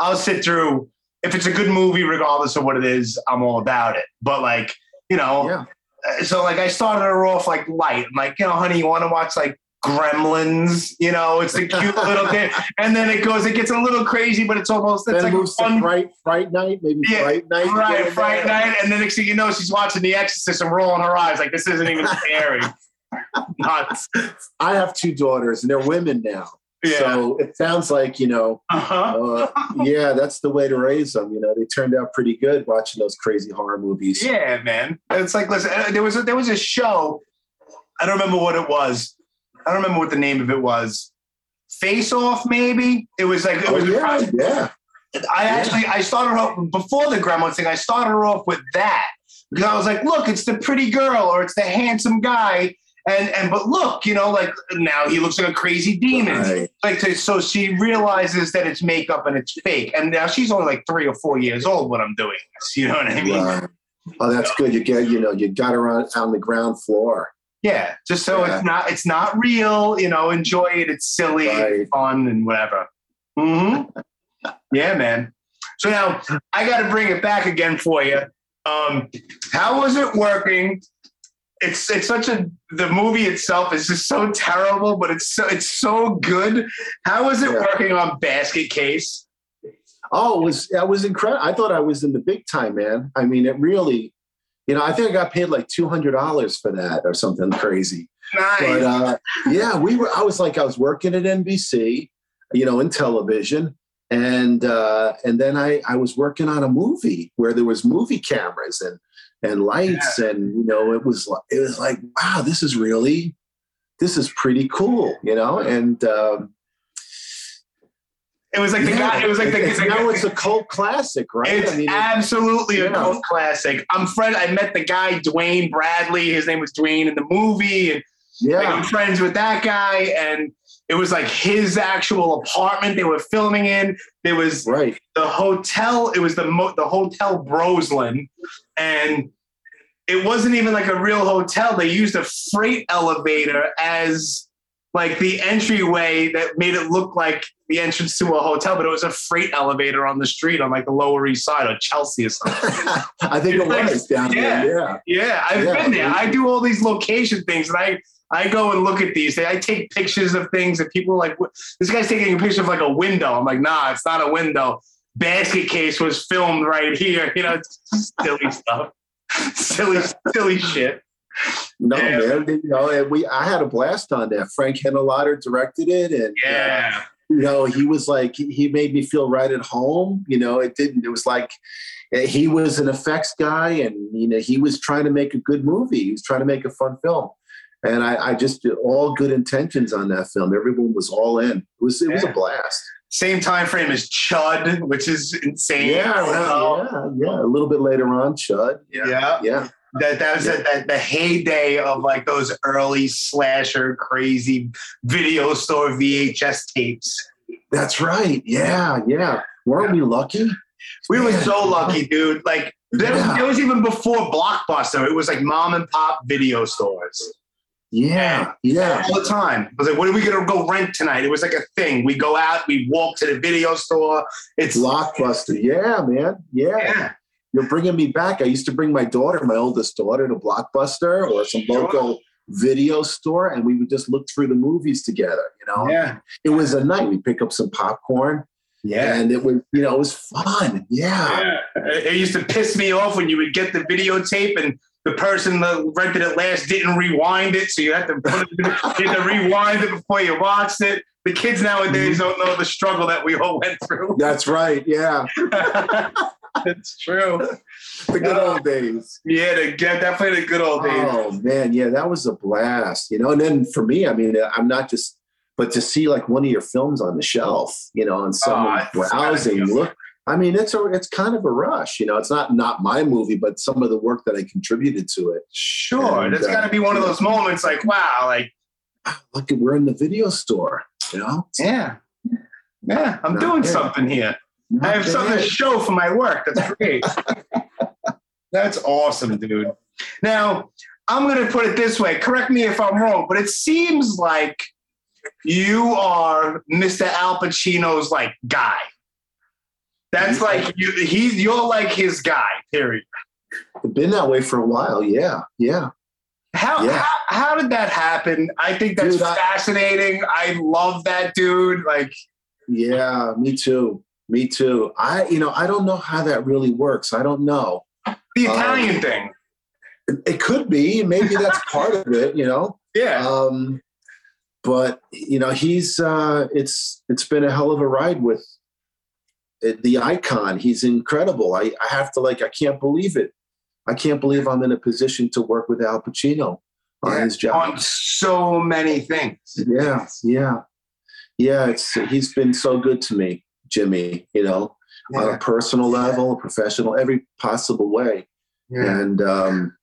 I'll sit through, if it's a good movie, regardless of what it is, I'm all about it. But like, you know, Yeah. uh, so like I started her off like light. I'm like, you know, honey, you want to watch like Gremlins? You know, it's the cute little thing. And then it goes, it gets a little crazy, but it's almost, it's Then like a moves to fun fright, fright night, maybe Yeah, fright night. Right, in Friday night, and the next thing you know, she's watching The Exorcist and rolling her eyes like this isn't even scary. Nuts. I have two daughters, and they're women now. Yeah. So it sounds like you know, uh-huh. uh, yeah, that's the way to raise them. You know, they turned out pretty good watching those crazy horror movies. Yeah, man. It's like listen, uh, there was a, there was a show. I don't remember what it was. I don't remember what the name of it was. Face Off, maybe. It was like it Oh was. yeah, yeah. I actually I started off before the Gremlins thing. I started her off with that because I was like, look, it's the pretty girl or it's the handsome guy, and and but look, you know, like now he looks like a crazy demon. Right. Like to, so, she realizes that it's makeup and it's fake, and now she's only like three or four years old when I'm doing this. You know what I mean? Right. Oh, that's good. You get, you know, you got her on, on the ground floor. Yeah, just so Yeah. it's not it's not real. You know, enjoy it. It's silly, Right. fun, and whatever. hmm yeah, man. So now I got to bring it back again for you. Um, how was it working? It's it's such a the movie itself is just so terrible, but it's so it's so good. How was it Yeah. working on Basket Case? Oh, it was that was incredible. I thought I was in the big time, man. I mean, it really, you know, I think I got paid like two hundred dollars for that or something crazy. Nice. But uh, yeah, we were. I was like, I was working at NBC, you know, in television, and uh, and then I I was working on a movie where there was movie cameras and and lights, and you know, it was like it was like, wow, this is really, this is pretty cool, you know, and. Um, it was like the yeah, guy. It was like the. it's, now it's a cult classic, right? It's I mean, absolutely a yeah. cult classic. I'm friend. I met the guy Duane Bradley. His name was Dwayne in the movie, and like, I'm friends with that guy. And it was like his actual apartment they were filming in. There was right. the hotel. It was the mo- the hotel Broslin, and it wasn't even like a real hotel. They used a freight elevator as like the entryway that made it look like the entrance to a hotel, but it was a freight elevator on the street on like the Lower East Side or Chelsea or something. I think it was down Yeah. there. Yeah. Yeah, I've Yeah. been there. I do all these location things, and I I go and look at these. I take pictures of things, and people are like, "This guy's taking a picture of like a window." I'm like, "Nah, it's not a window." Basket case was filmed right here. You know, silly stuff, silly, silly shit. No, Yeah. man. You know, and we I had a blast on that. Frank Henenlotter directed it, and uh, Yeah, know, he was like he made me feel right at home. You know, it didn't. It was like uh, he was an effects guy, and you know, he was trying to make a good movie. He was trying to make a fun film. And I, I just all good intentions on that film. Everyone was all in. It was it was Yeah. a blast. same time frame as Chud, which is insane. Yeah, know? yeah, yeah. A little bit later on, Chud. yeah. Yeah. That that was the, the, the heyday of like those early slasher crazy video store VHS tapes. That's right. Yeah, yeah. Weren't we lucky? We were so lucky, dude. Like that was, Yeah. that was even before Blockbuster. It was like mom and pop video stores. Yeah, yeah. all the time. I was like, "What are we gonna go rent tonight?" It was like a thing. We go out, we walk to the video store. It's Blockbuster. Yeah, man. Yeah. yeah, You're bringing me back. I used to bring my daughter, my oldest daughter, to Blockbuster or some Sure. local video store, and we would just look through the movies together. You know, yeah, it was a night. We pick up some popcorn, yeah. and it was, you know, it was fun. Yeah. Yeah. It used to piss me off when you would get the videotape and the person that rented it last didn't rewind it, so you had to put it, you had to rewind it before you watched it. The kids nowadays mm-hmm. don't know the struggle that we all went through. That's right. Yeah. it's true. The good old days. Yeah, the, yeah, definitely the good old days. Oh man, yeah, that was a blast. You know, and then for me, I mean, I'm not just, but to see like one of your films on the shelf, you know, and someone it's browsing, look. I mean, it's a, it's kind of a rush. You know, it's not not my movie, but some of the work that I contributed to it. Sure, And, there's uh, got to be one of those moments like, wow, like, Look, we're in the video store. You know, yeah, yeah, I'm Not doing bad. something here. I have Not something to show for my work. That's great. That's awesome, dude. Now, I'm going to put it this way. Correct me if I'm wrong, but it seems like you are Mr. Al Pacino's like guy. That's like you. He's you're like his guy. Period. Been that way for a while. Yeah, yeah. How, Yeah. how how did that happen? I think that's Dude, I- fascinating. I love that dude. Like, Yeah, me too. Me too. I, you know, I don't know how that really works. I don't know. the Um, Italian thing. It, it could be. Maybe that's part of it. You know. Yeah. Um, but you know, he's uh, it's it's been a hell of a ride with it, the icon. He's incredible. I, I have to like. I can't believe it. I can't believe I'm in a position to work with Al Pacino on Yeah, his job. on so many things. Yeah, yeah, yeah. It's he's been so good to me, Jimmy. You know, on a personal level, a professional, every possible way. Yeah. And um,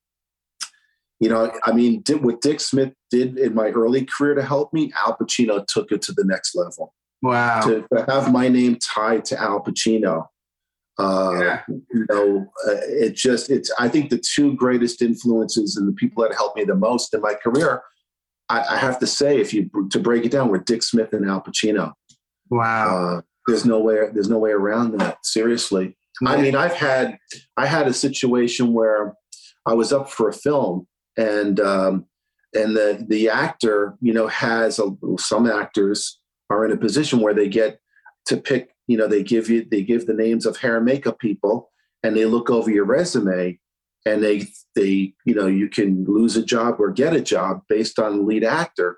you know, I mean, did, what Dick Smith did in my early career to help me, Al Pacino took it to the next level. Wow. To, to have my name tied to Al Pacino, uh, Yeah. you know, uh, it just it's. I think the two greatest influences and the people that helped me the most in my career, I, I have to say, if you to break it down, were Dick Smith and Al Pacino. Wow. Uh, there's no way. There's no way around that. Seriously. I mean, I've had I had a situation where I was up for a film, and um, and the the actor, you know, has a, some actors are in a position where they get to pick. You know, they give you they give the names of hair and makeup people, and they look over your resume, and they they you know you can lose a job or get a job based on lead actor.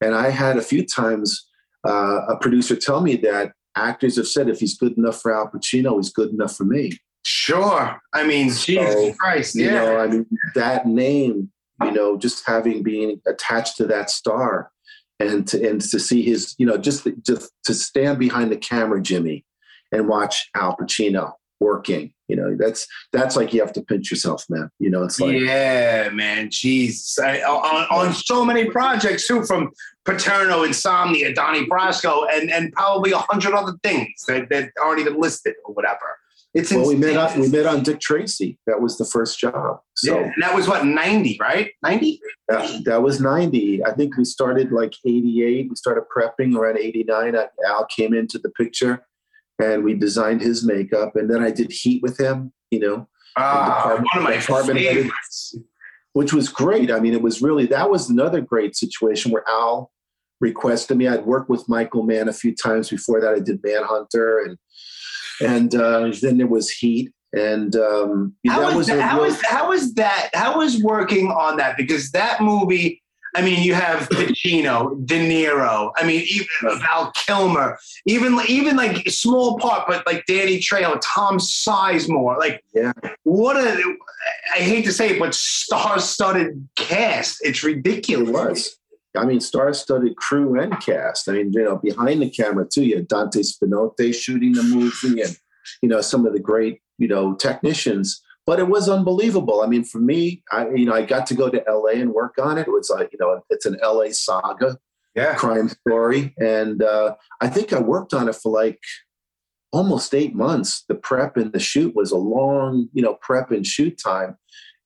And I had a few times uh, a producer tell me that actors have said if he's good enough for Al Pacino, he's good enough for me. Sure. I mean, Jesus So, Christ. You Yeah. know, I mean, that name, you know, just having being attached to that star and to, and to see his, you know, just, just to stand behind the camera, Jimmy, and watch Al Pacino working, you know, that's, that's like you have to pinch yourself, man. You know, it's like, yeah, man. Jesus. I, on, on so many projects too, from Paterno, Insomnia, Donnie Brasco, and, and probably a hundred other things that, that aren't even listed or whatever. It's well, we met, insane. on, we met on Dick Tracy. That was the first job. So yeah. And that was what, 90, right? 90? That, that was 90. I think we started like 88. We started prepping around 89. I- Al came into the picture and we designed his makeup. And then I did Heat with him, you know, Ah, department- one of my department headed- which was great. I mean, it was really, that was another great situation where Al requested me. I'd worked with Michael Mann a few times before that. I did Manhunter and, and uh, then there was Heat. And um, How that was was that, how was how was that? How was working on that? Because that movie, I mean, you have Pacino, De Niro. I mean, even Val Kilmer, even even like a small part, but like Danny Trejo, Tom Sizemore. Like, Yeah. what a I hate to say it, but star-studded cast. It's ridiculous. It was. I mean, star-studded crew and cast. I mean, you know, behind the camera too. You had Dante Spinotti shooting the movie, and you know some of the great, you know, technicians. But it was unbelievable. I mean, for me, I you know, I got to go to L.A. and work on it. It was like you know, it's an L.A. saga Yeah. crime story, and uh, I think I worked on it for like almost eight months. The prep and the shoot was a long, you know, prep and shoot time.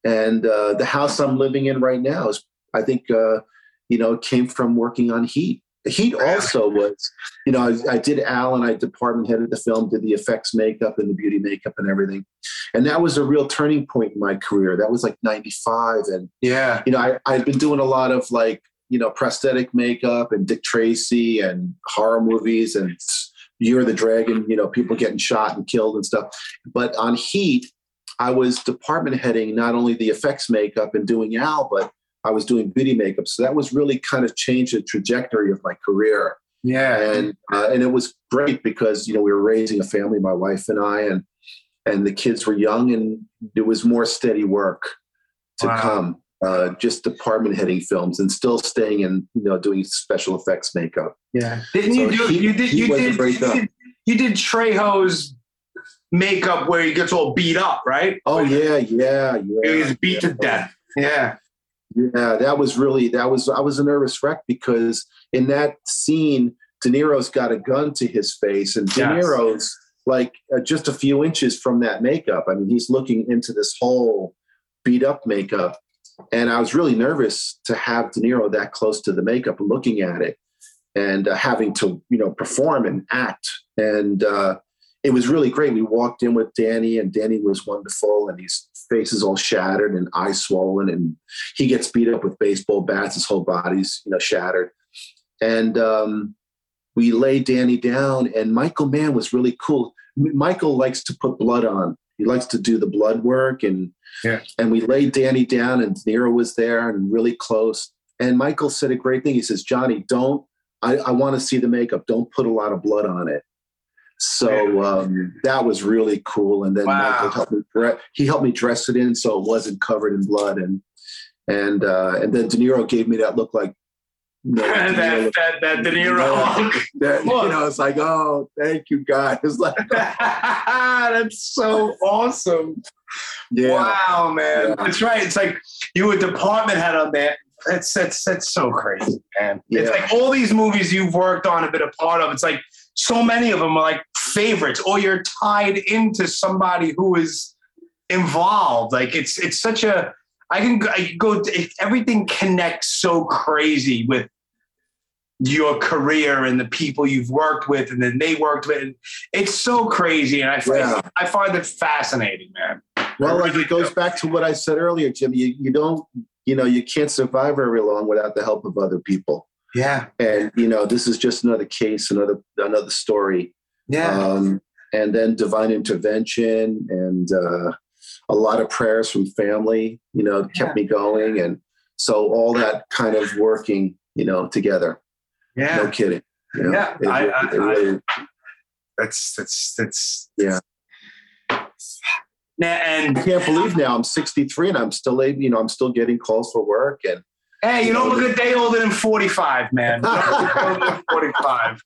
And uh, the house I'm living in right now is, I think, uh, you know, came from working on Heat. Heat also was, you know, I, I did Al and I department headed the film, did the effects makeup and the beauty makeup and everything. And that was a real turning point in my career. That was like 95. And, Yeah. you know, I, I'd been doing a lot of like, you know, prosthetic makeup and Dick Tracy and horror movies and Year of the Dragon, you know, people getting shot and killed and stuff. But on Heat, I was department heading not only the effects makeup and doing Al, but I was doing beauty makeup. So that was really kind of changed the trajectory of my career. Yeah. And uh, and it was great because you know we were raising a family, my wife and I, and and the kids were young, and it was more steady work to Wow. come. Uh, just department heading films and still staying and you know, doing special effects makeup. Yeah. Didn't you do he- you did you did, you did you did Trejo's makeup where he gets all beat up, right? Oh yeah, yeah, yeah. He was beat to death. Yeah. Yeah, that was really that was I was a nervous wreck because in that scene, De Niro's got a gun to his face, and De Yes. Niro's like uh, just a few inches from that makeup. I mean, he's looking into this whole beat up makeup, and I was really nervous to have De Niro that close to the makeup, looking at it, and uh, having to you know perform and act, and uh, it was really great. We walked in with Danny, and Danny was wonderful, and his face is all shattered and eyes swollen, and he gets beat up with baseball bats. His whole body's you know shattered, and um, we lay Danny down. And Michael Mann was really cool. Michael likes to put blood on. He likes to do the blood work, and Yeah. and we laid Danny down, and Nero was there and really close. And Michael said a great thing. He says, "Johnny, don't. I, I want to see the makeup. Don't put a lot of blood on it." So um, that was really cool. And then Wow. Michael helped me. dre- He helped me dress it in so it wasn't covered in blood. And and uh, and then De Niro gave me that look like no, De that, that that De Niro Yeah. look. that, you know, it's like, oh, thank you, guys. Like, That's so awesome. yeah, Wow, man. Yeah. That's right. It's like you were department head on that. That's that's that's so crazy, man. It's like all these movies you've worked on and been a part of. It's like so many of them are like favorites, or you're tied into somebody who is involved. Like it's it's such a I can go- I can go it, everything connects so crazy with your career and the people you've worked with and then they worked with. And it's so crazy, and I find Yeah. I find it fascinating, man. Well, like it goes back to what I said earlier, Jim. You you don't, you know, you can't survive very long without the help of other people. Yeah, And you know, this is just another case, another another story. yeah. Um, and then divine intervention and uh, a lot of prayers from family, you know, kept me going. And so all that kind of working, you know, together. yeah. No kidding. You know, Yeah, it- I- it I- That's that's that's Yeah. Now, and I can't believe now I'm 63 and I'm still able, you know, I'm still getting calls for work and hey, you don't look a day older than forty five, man. You don't look older than forty five.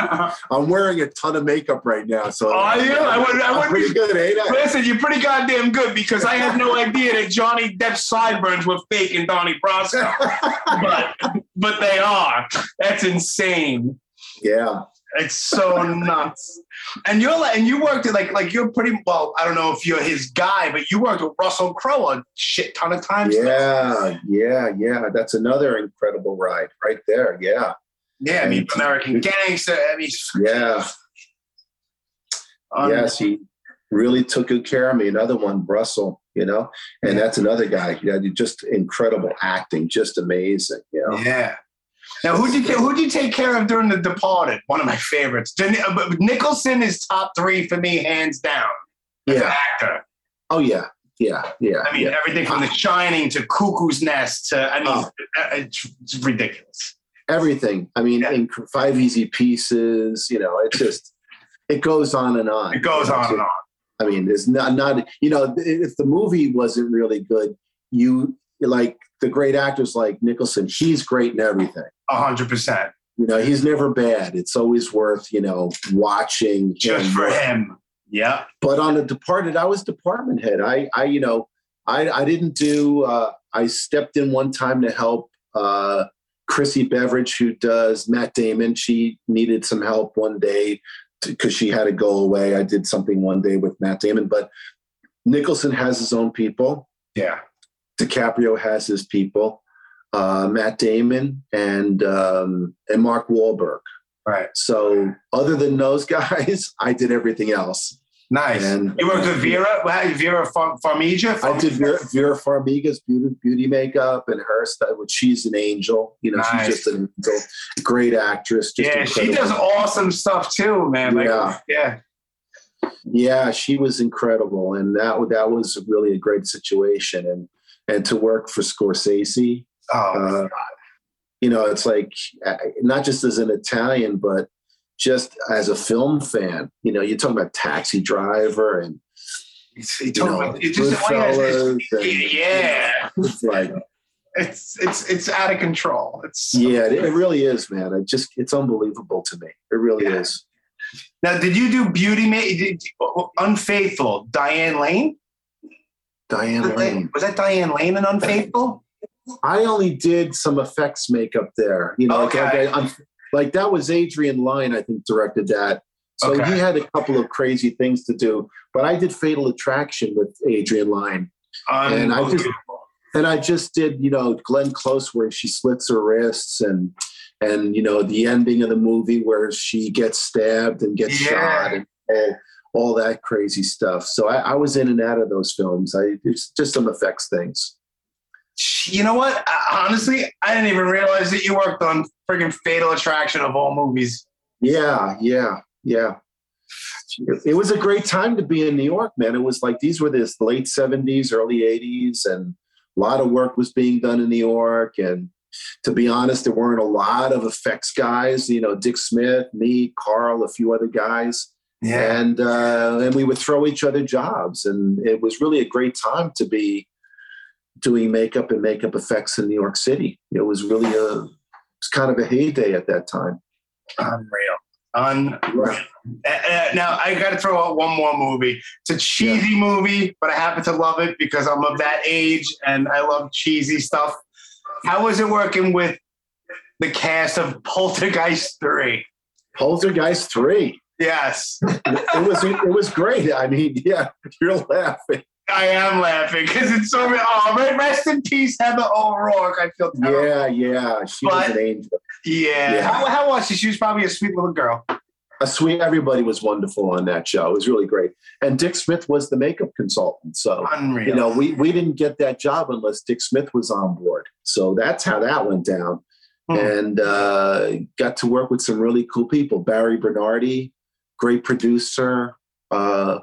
I'm wearing a ton of makeup right now. So Are you? I would- I would pretty be- good, ain't I? Listen, you're pretty goddamn good because I had no idea that Johnny Depp's sideburns were fake in Donnie Brasco, but but they are. That's insane. yeah. It's so nuts. And you're like, and you worked at like like you're pretty well. I don't know if you're his guy, but you worked with Russell Crowe a shit ton of times. Yeah, yeah, yeah. That's another incredible ride right there. Yeah, Yeah, I mean And- American Gangster. I mean, yeah. um, yes, he really took good care of me. Another one, Russell, you know, and Yeah. that's another guy. Yeah, just incredible acting, just amazing. You know, Yeah. Now, who'd you who'd you take care of during The Departed? One of my favorites. Uh, Nicholson is top three for me, hands down. As an yeah. actor. Oh yeah, yeah, yeah. I mean, yeah. everything from The Shining to Cuckoo's Nest to I mean, Oh. uh, it's, it's ridiculous. everything. I mean, Yeah. in five easy pieces. You know, it's just it goes on and on. It goes on and on. I mean, there's not not you know if the movie wasn't really good, you like the great actors like Nicholson. He's great in everything. A hundred percent. You know, he's never bad. It's always worth you know watching Just him. for him. Yeah. But on the Departed, I was department head. I I you know I I didn't do. Uh, I stepped in one time to help. Uh, Chrissy Beveridge, who does Matt Damon, she needed some help one day because she had to go away. I did something one day with Matt Damon, but Nicholson has his own people. Yeah. DiCaprio has his people. Uh, Matt Damon, and um, and Mark Wahlberg. Right. So other than those guys, I did everything else. Nice. And- you worked with Vera, well, Vera Far- Farmiga. I did Vera, Vera Farmiga's beauty, beauty makeup and her stuff, which she's an angel. You know, Nice. she's just an angel, great actress. Just Yeah, she does awesome stuff too, man. Like, Yeah. yeah. Yeah, she was incredible, and that that was really a great situation. And and to work for Scorsese, Oh, uh, you know, it's like uh, not just as an Italian, but just as a film fan. You know, you're talking about Taxi Driver and you you know, about, it's just, yeah, Goodfellas it's- and- yeah, it's like it's it's it's out of control. It's yeah, it, it really is, man. It just it's unbelievable to me. It really Yeah. is. now. Did you do Beauty did, Unfaithful? Diane Lane? Diane Was that, Lane. was that Diane Lane in Unfaithful? I only did some effects makeup there. You know, like, Okay. like, I'm- like that was Adrian Lyne, I think, directed that. So Okay. he had a couple of crazy things to do. But I did Fatal Attraction with Adrian Lyne. And I just and I just did, you know, Glenn Close where she slits her wrists and and you know the ending of the movie where she gets stabbed and gets Yeah. shot and all, all that crazy stuff. So I, I was in and out of those films. I it's just some effects things. You know what? Honestly, I didn't even realize that you worked on freaking Fatal Attraction of all movies. Yeah, yeah, yeah. It, was a great time to be in New York, man. It was like these were the late 70s, early 80s, and a lot of work was being done in New York. And to be honest, there weren't a lot of effects guys, you know, Dick Smith, me, Carl, a few other guys. Yeah. And uh, and we would throw each other jobs. And it was really a great time to be doing makeup and makeup effects in New York City. It was really a it's kind of a heyday at that time. Unreal. Unreal. Uh, uh, now I got to throw out one more movie. It's a cheesy movie, but I happen to love it because I'm of that age and I love cheesy stuff. How was it working with the cast of Poltergeist Three? Poltergeist 3. Yes, it was it was great. I mean, yeah, you're laughing. I am laughing because it's so. Oh, rest in peace, Heather O'Rourke. I feel terrible. Yeah, yeah, she was an angel. Yeah. Yeah. How, how was she? She was probably a sweet little girl. A sweet. Everybody was wonderful on that show. It was really great. And Dick Smith was the makeup consultant. So Unreal. you know, we we didn't get that job unless Dick Smith was on board. So that's how that went down. Hmm. And uh, got to work with some really cool people. Barry Bernardi, great producer. Uh,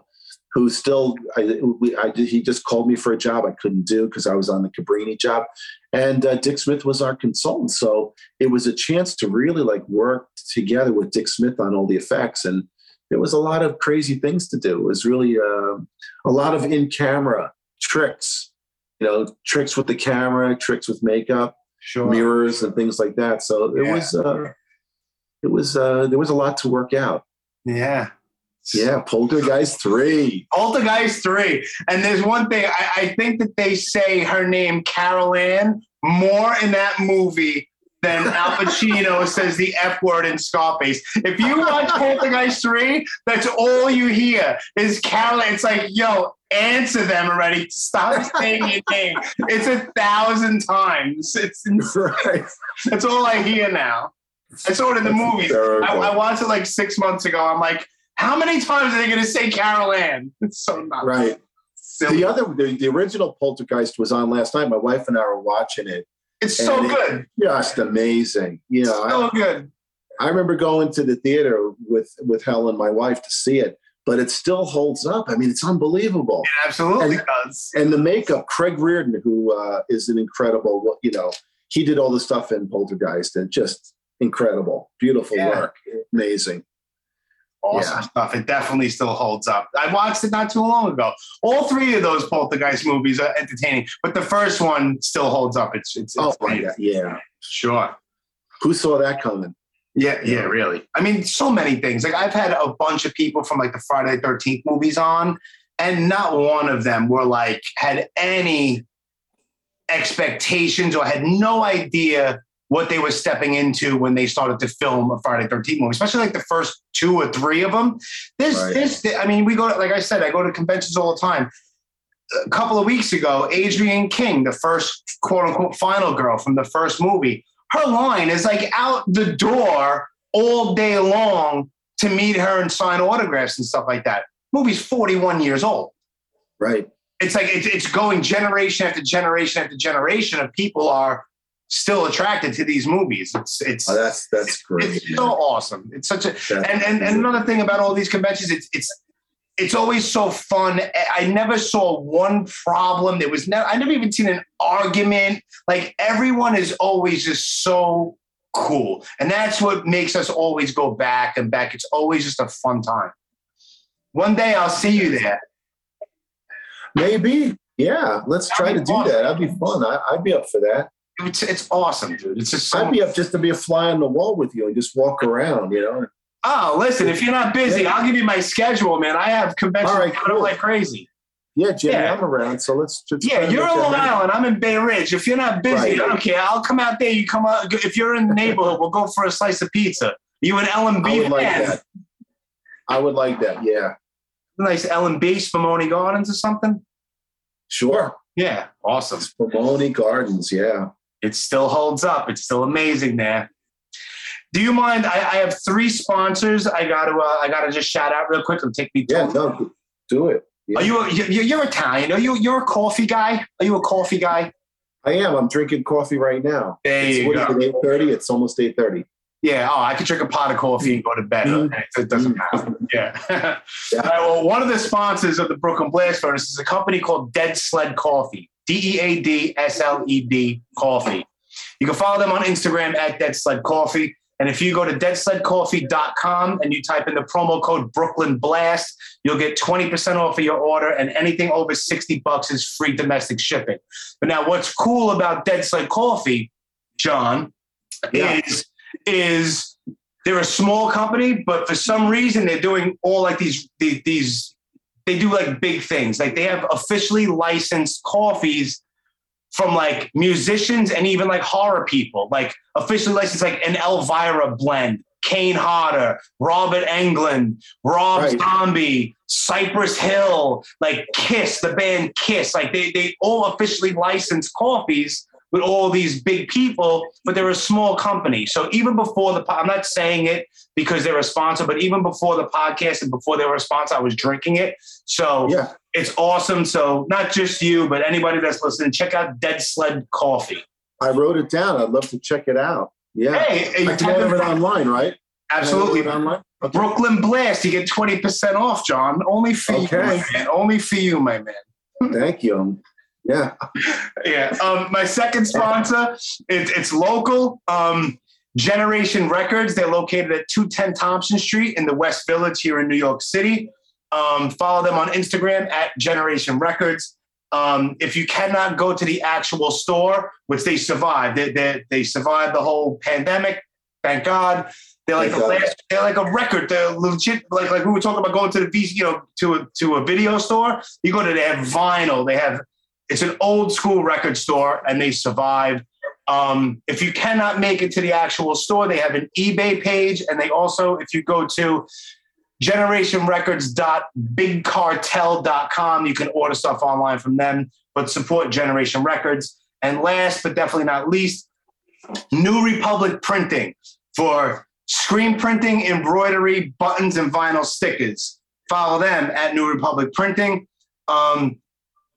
who still I, we, I, he just called me for a job I couldn't do because I was on the Cabrini job, and uh, Dick Smith was our consultant. So it was a chance to really like work together with Dick Smith on all the effects, and there was a lot of crazy things to do. It was really uh, a lot of in camera tricks, you know, tricks with the camera, tricks with makeup, sure. mirrors, and things like that. So it Yeah. was uh, it was uh, there was a lot to work out. Yeah. Yeah, Poltergeist three. Poltergeist 3. And there's one thing, I, I think that they say her name, Carol Ann, more in that movie than Al Pacino says the F word in Scarface. If you watch Poltergeist 3, that's all you hear is Carol. It's like, yo, answer them already. Stop saying your name. It's a thousand times. It's right. That's all I hear now. I saw it in the That's movies. I. I watched it like six months ago. I'm like, how many times are they going to say Carol Ann? It's so not Right. silly. The other, the, the original Poltergeist was on last night. My wife and I were watching it. it's so it- good. Just amazing. You know, So good. I, I remember going to the theater with with Helen, my wife, to see it, but it still holds up. I mean, it's unbelievable. It absolutely And- does. And the makeup, Craig Reardon, who uh, is an incredible, you know, he did all the stuff in Poltergeist and just incredible, beautiful Yeah. work, amazing. Awesome Yeah. stuff. It definitely still holds up. I watched it not too long ago. All three of those Poltergeist movies are entertaining, but the first one still holds up. It's it's, it's Oh god, yeah. sure. Who saw that coming? Yeah, yeah, really. I mean, so many things. Like I've had a bunch of people from like the Friday Thirteenth movies on, and not one of them were like had any expectations or had no idea what they were stepping into when they started to film a Friday 13 movie, especially like the first two or three of them. This, Right. this, I mean, we go to, like I said, I go to conventions all the time. a couple of weeks ago, Adrienne King, the first quote unquote final girl from the first movie, her line is like out the door all day long to meet her and sign autographs and stuff like that. Movie's 41 years old. Right. It's like it's, it's going generation after generation after generation of people are still attracted to these movies. It's it's Oh, that's that's great. it's so awesome. It's such a That- and, and and another thing about all these conventions, it's it's it's always so fun. I never saw one problem. There was never I never even seen an argument. Like everyone is always just so cool. And that's what makes us always go back and back. It's always just a fun time. One day I'll see you there. Maybe. Yeah. Let's try to That'd do that. That'd be fun. I, I'd be up for that. It's it's awesome, dude. It's just so I'd be up just to be a fly on the wall with you and just walk around, you know. Oh, listen, if you're not busy, I'll give you my schedule, man. I have conventions All right, cool. like crazy. Yeah, Jimmy, Yeah. I'm around. So let's just Yeah, you're in Long. Island. I'm in Bay Ridge. If you're not busy, Right. I don't care. I'll come out there. You come out. If you're in the neighborhood, we'll go for a slice of pizza. You an L and I B would like that. I would like that. Yeah. Nice L and B, Spumoni Gardens or something. Sure. Yeah, awesome. Spumoni Gardens. Yeah. It still holds up. It's still amazing there. Do you mind? I, I have three sponsors. I got to. Uh, I got to just shout out real quick. It'll take me. Yeah. No, do it. Yeah. Are you? A, you- you're Italian. Are you? You're a coffee guy. Are you a coffee guy? I am. I'm drinking coffee right now. There it's, you what go. 8.30? It's almost 8.30. Yeah. Oh, I could drink a pot of coffee and go to bed. Mm. Okay, it doesn't matter. Yeah. Yeah. All right, well, one of the sponsors of the Brooklyn Blast Furnace is a company called Dead Sled Coffee. D E A D S L E D Coffee. You can follow them on Instagram at Dead Sled Coffee. And if you go to deadsledcoffee.com and you type in the promo code Brooklyn Blast, you'll get 20% off of your order, and anything over 60 bucks is free domestic shipping. But now, what's cool about Dead Sled Coffee, John, Yeah. is is they're a small company, but for some reason they're doing all like these these, these they do like big things. Like they have officially licensed coffees from like musicians and even like horror people, like officially licensed like an Elvira blend, Kane Hodder, Robert Englund, Rob Right. Zombie, Cypress Hill, like Kiss, the band Kiss. Like they they all officially licensed coffees with all these big people, but they're a small company. So even before the, I'm not saying it because they're a sponsor, but even before the podcast and before they were a sponsor, I was drinking it. So Yeah. it's awesome. So not just you, but anybody that's listening, check out Dead Sled Coffee. I wrote it down. I'd love to check it out. Yeah. Hey, you I can order it online, right? Absolutely. online? Okay. Brooklyn Blast, you get 20% off, John. Only for Okay. my man. Only for you, my man. Thank you. Yeah. yeah. Um, my second sponsor, it, it's local. Um, Generation Records. They're located at 210 Thompson Street in the West Village here in New York City. Um, follow them on Instagram at Generation Records. Um, if you cannot go to the actual store, which they survived, they, they, they survived the whole pandemic. Thank God. They're like God. last, they're like a record. They're legit. Like like we were talking about going to the VC, you know, to a to a video store. You go to they have vinyl. They have it's an old school record store, and they survived. Um, if you cannot make it to the actual store, they have an eBay page, and they also, if you go to generationrecords.bigcartel.com, you can order stuff online from them, but support Generation Records. And last but definitely not least, New Republic Printing for screen printing, embroidery, buttons, and vinyl stickers. Follow them at New Republic Printing. Um,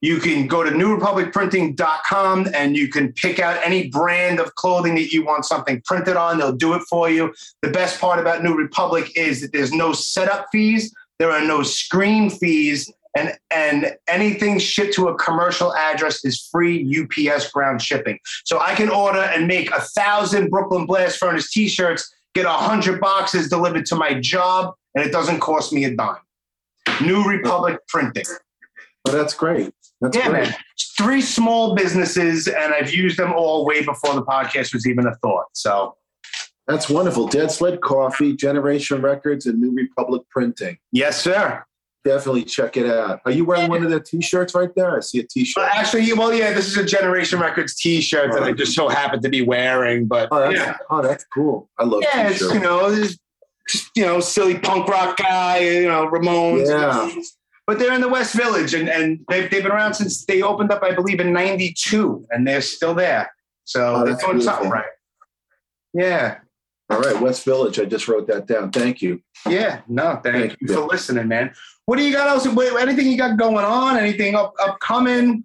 you can go to newrepublicprinting.com and you can pick out any brand of clothing that you want something printed on. They'll do it for you. The best part about New Republic is that there's no setup fees, there are no screen fees, and, and anything shipped to a commercial address is free UPS ground shipping. So I can order and make a thousand Brooklyn Blast Furnace t shirts, get a hundred boxes delivered to my job, and it doesn't cost me a dime. New Republic Printing. Well, that's great. That's Yeah, great. man. Three small businesses, and I've used them all way before the podcast was even a thought. So, That's wonderful. Dead Sled Coffee, Generation Records, and New Republic Printing. yes, sir. Definitely check it out. Are you wearing one of their t-shirts right there? I see a t-shirt. Well, actually, well, yeah, this is a Generation Records T-shirt that I just so happen to be wearing. But Oh, that's, yeah, oh, that's cool. I love yeah, you know, just, you know, silly punk rock guy, you know, Ramones. Yeah. But they're in the West Village, and and they've they've been around since they opened up, I believe, in '92, and they're still there. So Oh, they're that's doing something right. Yeah, All right, West Village. I just wrote that down. Thank you. yeah. No, thank, Thank you you. for listening, man. What do you got else? wait, Anything you got going on? Anything up upcoming?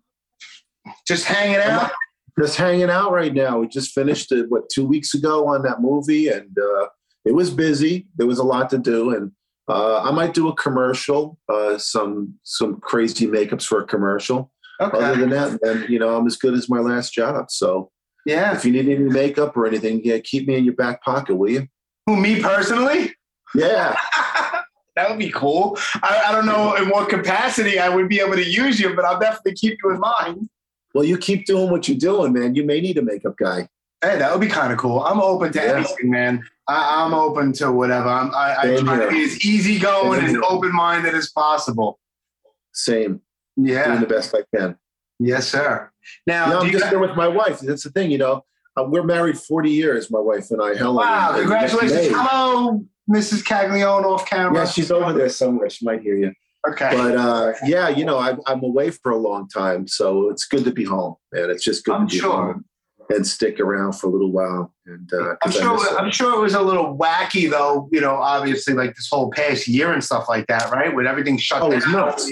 Just hanging out. Just hanging out right now. We just finished it what two weeks ago on that movie, and uh, it was busy. There was a lot to do, and uh, I might do a commercial, uh, some some crazy makeups for a commercial. Other than that, then you know I'm as good as my last job. So Yeah. if you need any makeup or anything, yeah, keep me in your back pocket, will you? Who me personally? Yeah. that would be cool. I, I don't know in what capacity I would be able to use you, but I'll definitely keep you in mind. Well, you keep doing what you're doing, man. You may need a makeup guy. Hey, that would be kind of cool. I'm open to Yeah. anything, man. I, I'm open to whatever. I'm, I, I try to be as easygoing Same and open minded as possible. Same. Yeah. Doing the best I can. Yes, sir. Now, No, I'm just got- there with my wife. That's the thing, you know. Uh, we're married 40 years, my wife and I. Helen. wow, congratulations. Hello, Mrs. Caglione off camera. Yeah, she's over there somewhere. She might hear you. okay. But uh, yeah, you know, I'm, I'm away for a long time, so it's good to be home, man. It's just good I'm to be sure. home and stick around for a little while. And uh, I'm sure. I'm sure it was a little wacky, though. You know, obviously, like this whole past year and stuff like that, right? With everything shut Oh, down. nuts.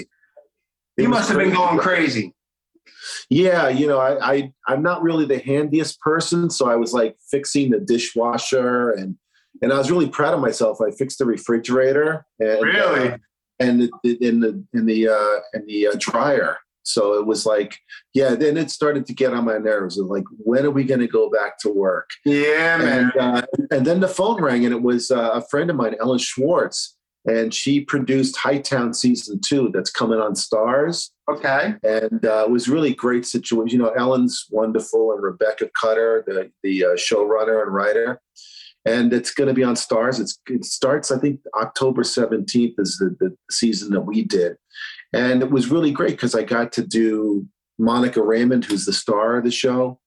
You must have been going crazy. Yeah, you know, I, I I'm not really the handiest person, so I was like fixing the dishwasher and and I was really proud of myself. I fixed the refrigerator and Really? uh, and the, the- in the in the uh, in the uh, dryer. So it was like, yeah. Then it started to get on my nerves. And like, when are we going to go back to work? Yeah, man. And uh, and then the phone rang, and it was uh, a friend of mine, Ellen Schwartz, and she produced Hightown season two. That's coming on Starz Okay. and uh, it was really great situation. You know, Ellen's wonderful, and Rebecca Cutter, the the uh, showrunner and writer, and it's going to be on Starz. It's it starts, I think, October seventeenth is the, the season that we did, and it was really great because I got to do Monica Raymund, who's the star of the show,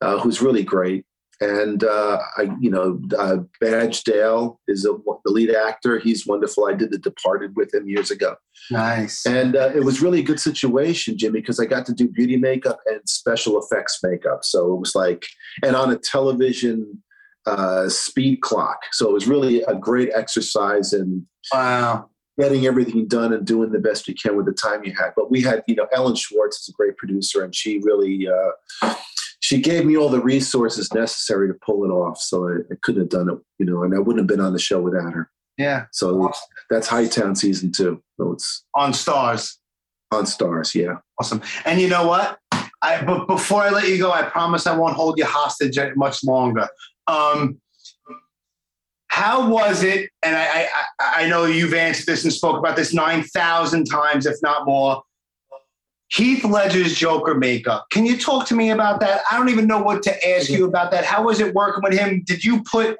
uh, who's really great. And uh, I, you know, uh, Badge Dale is a, the lead actor. He's wonderful. I did The Departed with him years ago. Nice. And uh, it was really a good situation, Jimmy, because I got to do beauty makeup and special effects makeup. So it was like, and on a television uh, speed clock. So it was really a great exercise in Wow. Getting everything done and doing the best you can with the time you had. But we had, you know, Ellen Schwartz is a great producer, and she really, uh, she gave me all the resources necessary to pull it off. So I, I couldn't have done it, you know, and I wouldn't have been on the show without her. Yeah. So that's Hightown season two. So it's On Starz. on Starz, yeah. Awesome. And you know what? I but before I let you go, I promise I won't hold you hostage much longer. Um, how was it? And I, I I- know you've answered this and spoke about this nine thousand times, if not more. Heath Ledger's Joker makeup. Can you talk to me about that? I don't even know what to ask you about that. How was it working with him? Did you put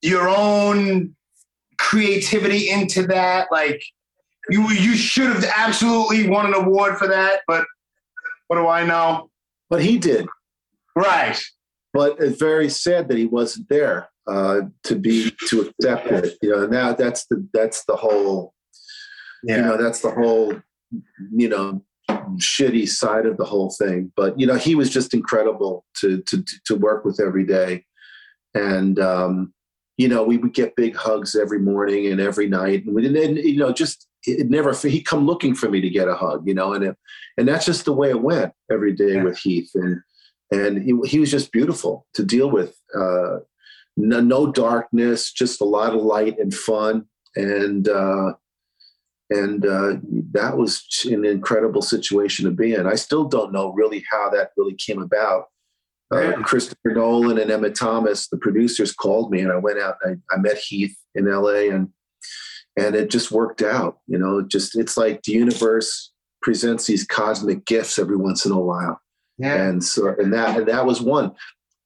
your own creativity into that? Like you you should have absolutely won an award for that, but what do I know? But he did. Right. But it's very sad that he wasn't there uh, to be to accept it. You know, now that's the that's the whole Yeah. you know that's the whole you know shitty side of the whole thing. But you know, he was just incredible to to to work with every day, and um, you know, we would get big hugs every morning and every night, and we and, you know just it never he'd come looking for me to get a hug, you know, and it, and that's just the way it went every day Yeah. with Heath and. And he, he was just beautiful to deal with. Uh, no, no darkness, just a lot of light and fun. And uh, and uh, that was an incredible situation to be in. I still don't know really how that really came about. Uh, Christopher Nolan and Emma Thomas, the producers, called me, and I went out. And I, I met Heath in L.A. and and it just worked out. You know, it just it's like the universe presents these cosmic gifts every once in a while, Yeah. and so and that and that was one.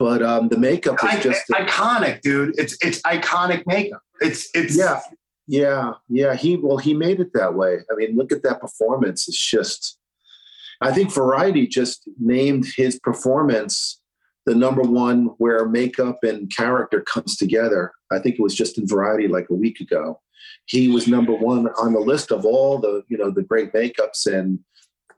But um, the makeup was I- just iconic, dude. It's it's iconic makeup. It's it's yeah. Yeah. Yeah. He well he made it that way. I mean look at that performance. It's just i think variety just named his performance the number one where makeup and character comes together. I think it was just in variety like a week ago. He was number one on the list of all the you know the great makeups and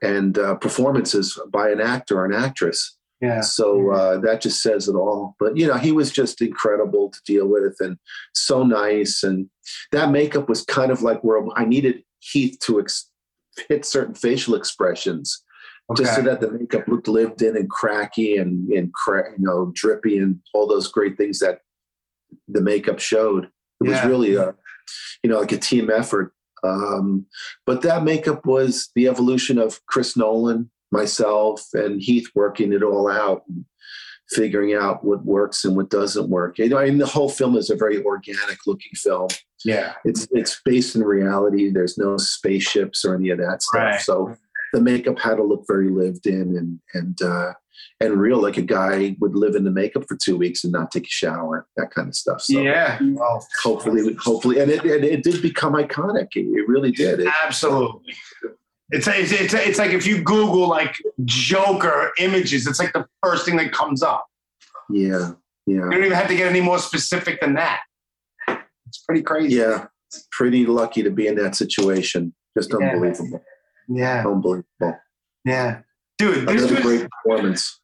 and uh, performances by an actor or an actress. Yeah. So uh, that just says it all. But you know, he was just incredible to deal with and so nice. And that makeup was kind of like where I needed Heath to ex- hit certain facial expressions, just so that the makeup looked lived in and cracky and and cra- you know drippy and all those great things that the makeup showed. It was really a you know like a team effort. Um, but that makeup was the evolution of Chris Nolan, myself, and Heath working it all out, and figuring out what works and what doesn't work. You know, I mean, the whole film is a very organic looking film. Yeah. It's it's based in reality. There's no spaceships or any of that stuff. Right. So the makeup had to look very lived in and and uh, and real, like a guy would live in the makeup for two weeks and not take a shower, that kind of stuff. So yeah. Well, hopefully, hopefully, and it, it, it did become iconic. It, it really did. It, absolutely. It's, it's it's it's like if you Google like Joker images, it's like the first thing that comes up. yeah, yeah, You don't even have to get any more specific than that. It's pretty crazy. yeah. It's pretty lucky to be in that situation. Just Yeah. unbelievable, Yeah. unbelievable. Yeah. Dude, this Another was great performance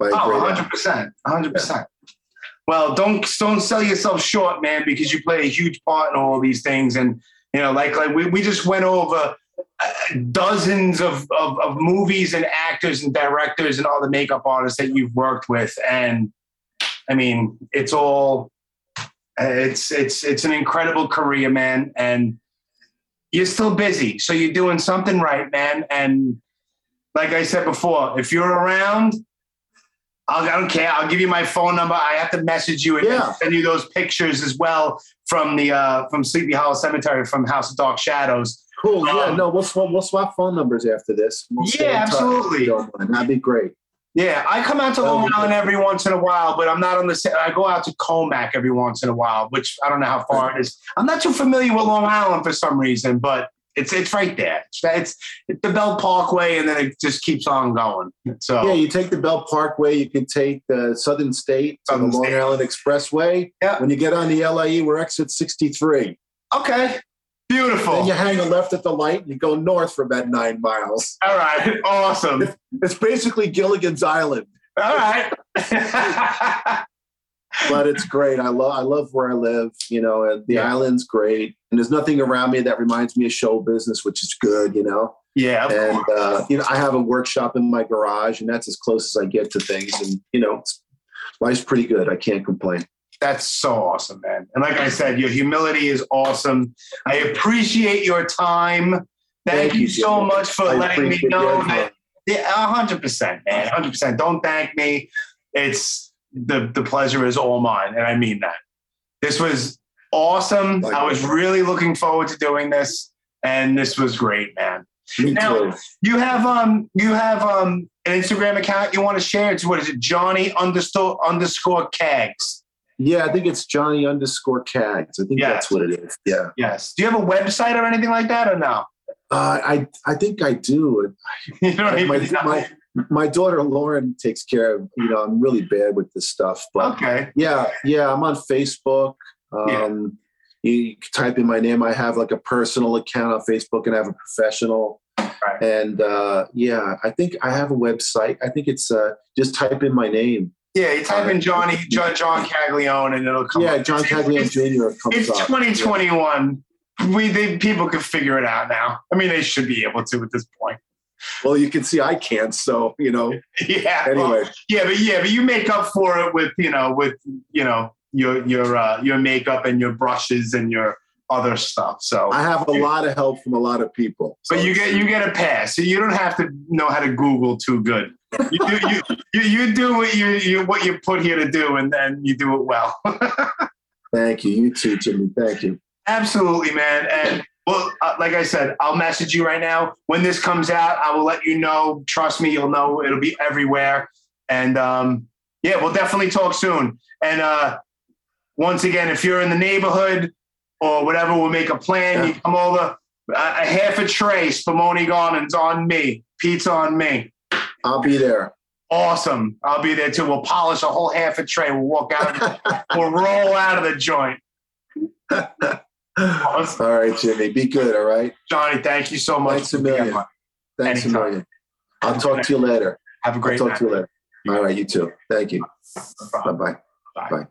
by Oh, great 100%. hundred percent. Well, don't don't sell yourself short, man, because you play a huge part in all these things, and you know, like like we, we just went over dozens of, of of movies and actors and directors and all the makeup artists that you've worked with, and I mean, it's all it's it's it's an incredible career, man, and you're still busy, so you're doing something right, man, and like I said before, if you're around, I'll, I don't care. I'll give you my phone number. I have to message you and Yeah. send you those pictures as well from the uh, from Sleepy Hollow Cemetery from House of Dark Shadows. Cool. Yeah, Um, no, we'll swap, we'll swap phone numbers after this. We'll Yeah, absolutely. if you don't mind. That'd be great. Yeah, I come out to Long Island every once in a while, but I'm not on the. I go out to Commack every once in a while, which I don't know how far it is. I'm not too familiar with Long Island for some reason, but it's it's right there. It's, it's, it's the Belt Parkway, and then it just keeps on going. So Yeah, you take the Belt Parkway, you can take the Southern State Southern the Long State. Island Expressway. Yeah. When you get on the LIE, we're exit 63. okay, beautiful. Then you hang a left at the light and you go north for about nine miles. All right, awesome. It's basically Gilligan's Island, All right. but it's great. I love I love where I live, you know, and the Yeah. island's great. And there's nothing around me that reminds me of show business, which is good, you know. yeah, and uh, you know i have a workshop in my garage and that's as close as i get to things and you know it's, life's pretty good i can't complain that's so awesome, man. And like I said, your humility is awesome. I appreciate your time. Thank, Thank you, so much for I letting me know that. Yeah, hundred percent, man. Hundred percent. Don't thank me. It's the the pleasure is all mine, and I mean that. This was awesome. I was really looking forward to doing this, and this was great, man. me Now- too You have um you have um an Instagram account you want to share? It's what is it? Johnny underscore underscore Cags. Yeah i think it's johnny underscore cags i think Yeah. that's what it is yeah Yes. Do you have a website or anything like that or no? uh, i i think i do You don't my, even know. my, my daughter lauren takes care of you know i'm really bad with this stuff but Okay. yeah yeah i'm on facebook Yeah. um you, you type in my name i have like a personal account on facebook and i have a professional Right. and uh yeah i think i have a website i think it's uh just type in my name Yeah, you type in Johnny John, John Caglione and it'll come yeah up. john caglione jr It's up 2021. We they, people can figure it out now. I mean, they should be able to at this point. well you can see i can't so you know Yeah. well, anyway yeah, but yeah, but you make up for it with you know with you know your your uh, your makeup and your brushes and your other stuff. So i have a lot of help from a lot of people so But you get you get a pass. So you don't have to know how to Google too good. You do you, you, you do what you, you what you put here to do, and then you do it well. thank you you too jimmy thank you Absolutely, man. And well, uh, like I said, I'll message you right now when this comes out. I will let you know. Trust me, you'll know. It'll be everywhere. And um, yeah, we'll definitely talk soon. And uh, once again, if you're in the neighborhood or whatever, we'll make a plan. You come over. A, a half a tray Spumoni Gardens on me. Pizza on me. I'll be there Awesome. I'll be there too. We'll polish a whole half a tray. We'll walk out. we'll roll out of the joint. All right, Jimmy. Be good. All right. Johnny, thank you so much. Thanks a million. Thanks Anytime. a million. I'll talk to you later. Have a I'll great talk night. to you later. All right. You too. Thank you. Bye bye. Bye. Bye.